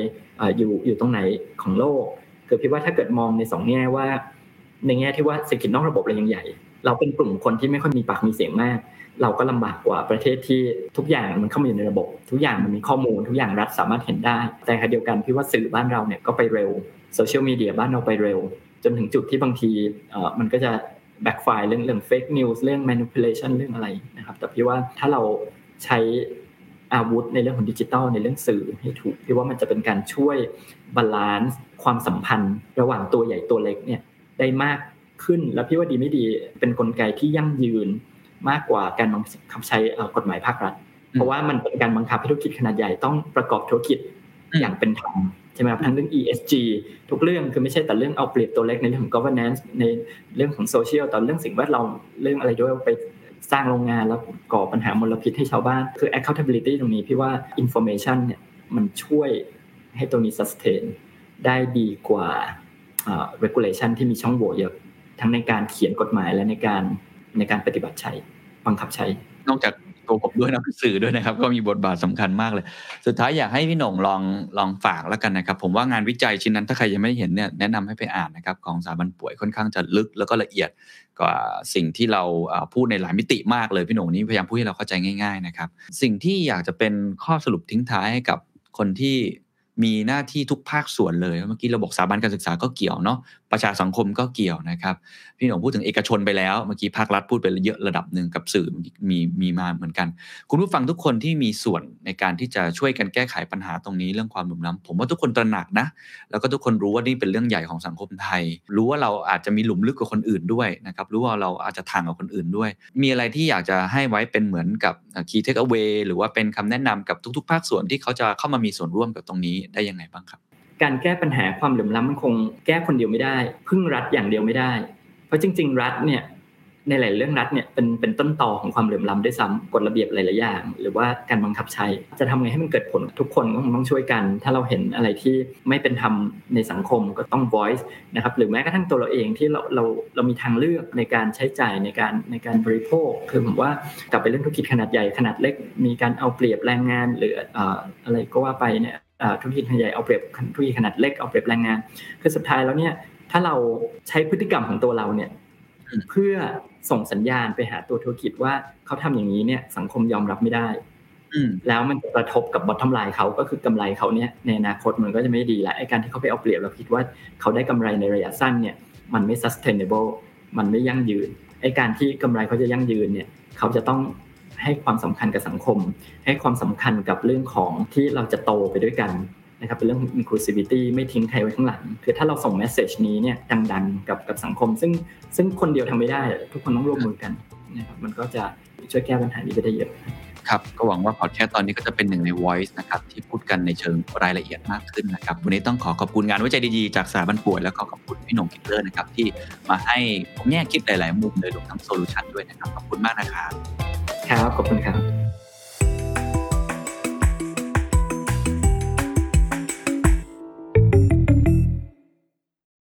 อยู่อยู่ตรงไหนของโลกคือพี่ว่าถ้าเกิดมองในสองแง่ว่า ในแง่ที่ว่าเศรษฐกิจนอกระบบเรายังใหญ่ เราเป็นกลุ่มคนที่ไม่ค่อยมีปากมีเสียงมาก เราก็ลำบากกว่าประเทศที่ทุกอย่างมันเข้ามาอยู่ในระบบ ทุกอย่างมันมีข้อมูล ทุกอย่างรัฐสามารถเห็นได้ แต่ขณะเดียวกันพี่ว่าสื่อบ้านเราเนี่ยก็ไปเร็วโซเชียลมีเดียบ้านเราไปเร็ว จนถึงจุดที่บางทีมันก็จะ backfire เรื่องเรื่อง fake news เรื่อง manipulation เรื่องอะไรนะครับ แต่พี่ว่าถ้าเราใช้อาวุธในเรื่องของดิจิทัลในเรื่องสื่อให้ถูกพี่ว่ามันจะเป็นการช่วย balance ความสัมพันธ์ ระหว่างตัวใหญ่ตัวเล็กเนี่ยได้มากขึ้นแล้วพี่ว่าดีไม่ดีเป็นกลไกที่ยั่งยืนมากกว่าการบังคับใช้กฎหมายภาครัฐ เพราะว่ามันเป็นการบังคับให้ธุรกิจขนาดใหญ่ต้องประกอบธุรกิจอย่างเป็นธรรม ใช่ไหมครับทั้งเรื่อง ESG ทุกเรื่องคือไม่ใช่แต่เรื่องเอาเปรียบตัวเล็กในเรื่องของ governance ในเรื่องของโซเชียลแต่เรื่องสิ่งแวดล้อมเรื่องอะไรด้วยไปสร้างโรงงานแล้วก่อปัญหามลพิษให้ชาวบ้าน คือ accountability ตรงนี้พี่ว่า information เนี่ยมันช่วยให้ตัวนี้ sustain ได้ดีกว่า regulation ที่มีช่องโหว่เยอะ ทั้งในการเขียนกฎหมายและในการในการปฏิบัติใช้บังคับใช้ นอกจาก ตัวผมด้วยนะสื่อด้วยนะครับ ก็มีบทบาทสำคัญมากเลย สุดท้ายอยากให้พี่หน่งลองลองฝากแล้วกันนะครับ ผมว่างานวิจัยชิ้นนั้นถ้าใครยังไม่เห็นเนี่ยแนะนำให้ไปอ่านนะครับของสถาบันป่วยค่อนข้างจะลึกแล้วก็ละเอียดกว่าสิ่งที่เราพูดในหลายมิติมากเลยพี่หน่งนี้พยายามพูดให้เราเข้าใจง่าย ๆนะครับ สิ่งที่อยากจะเป็นข้อสรุปทิ้งท้ายให้กับคนที่ มีหน้าที่ทุกภาคส่วนเลยเมื่อกี้เราบอกสถาบันการศึกษาก็เกี่ยวเนาะประชาสังคมก็เกี่ยวนะครับพี่หนุ่มพูดถึงเอกชนไปแล้วเมื่อกี้ภาครัฐพูดไปเยอะระดับหนึ่งกับสื่อมีมีมาเหมือนกัน คุณผู้ฟังทุกคนที่มีส่วนในการที่จะช่วยกันแก้ไขปัญหาตรงนี้เรื่องความหลุมล้ำผมว่าทุกคนตระหนักนะ แล้วก็ทุกคนรู้ว่านี่เป็นเรื่องใหญ่ของสังคมไทย รู้ว่าเราอาจจะมีหลุมลึกกว่าคนอื่นด้วยนะครับรู้ว่าเราอาจจะทางกับคนอื่นด้วย มีอะไรที่อยากจะให้ไว้เป็นเหมือนกับ key take away หรือว่าเป็นคำแนะนำกับทุก ๆ ภาคส่วนที่เขาจะเข้ามามีส่วนร่วมกับตรงนี้ได้ยังไงบ้างครับ การแก้ปัญหาความเหลื่อมล้ำมันคงแก้คนเดียวไม่ได้ พึ่งรัฐอย่างเดียวไม่ได้ เพราะจริง ๆ รัฐเนี่ยในหลายเรื่องรัฐเนี่ยเป็นเป็นต้นตอของความเหลื่อมล้ำด้วยซ้ำกฎระเบียบหลายๆอย่าง หรือว่าการบังคับใช้ จะทำไงให้มันเกิดผลทุกคนก็คงต้องช่วยกัน ถ้าเราเห็นอะไรที่ไม่เป็นธรรมในสังคมก็ต้อง voice นะครับหรือแม้กระทั่งตัวเราเองที่เราเราเรามีทางเลือกในการใช้จ่ายในการในการบริโภค คือผมว่ากลับไปเรื่องธุรกิจขนาดใหญ่ขนาดเล็ก มีการเอาเปรียบแรงงานหรืออะไรก็ว่าไปเนี่ย ธุรกิจขนาดใหญ่เอาเปรียบธุรกิจขนาดเล็กเอาเปรียบแรงงานคือสุดท้ายแล้วเนี่ยถ้าเราใช้พฤติกรรมของตัวเราเนี่ยเพื่อส่งสัญญาณไปหาตัวธุรกิจว่าเขาทำอย่างนี้เนี่ยสังคมยอมรับไม่ได้แล้วมันจะกระทบกับบอททอมไลน์เขาก็คือกำไรเขาเนี่ยในอนาคตมันก็จะไม่ดีและไอ้การที่เขาไปเอาเปรียบเราคิดว่าเขาได้กำไรในระยะสั้นเนี่ยมันไม่ sustainable มันไม่ยั่งยืนไอ้การที่กำไรเขาจะยั่งยืนเนี่ยเขาจะต้อง ให้ความสำคัญกับสังคม ให้ความสำคัญกับเรื่องของที่เราจะโตไปด้วยกันนะครับเป็นเรื่อง inclusivity ไม่ทิ้งใครไว้ข้างหลัง คือถ้าเราส่ง message นี้เนี่ยดังๆกับกับสังคม ซึ่งซึ่งคนเดียวทำไม่ได้ ทุกคนต้องร่วมมือกันนะครับมันก็จะช่วยแก้ปัญหานี้ไปได้เยอะครับก็หวังว่าพอดแคสต์ตอนนี้ก็จะเป็นหนึ่งใน voice นะครับที่พูดกันในเชิงรายละเอียดมากขึ้นนะครับวันนี้ต้องขอขอบคุณงานวิจัยดีๆจากสถาบันป่วยแล้วก็ขอบคุณพี่หนุ่มคิดเลอร์นะครับที่มาให้ผมแง่คิดหลาย ๆ มุมเลยรวมทั้งโซลูชันด้วยนะครับขอบคุณมากนะครับ ครับขอบคุณครับ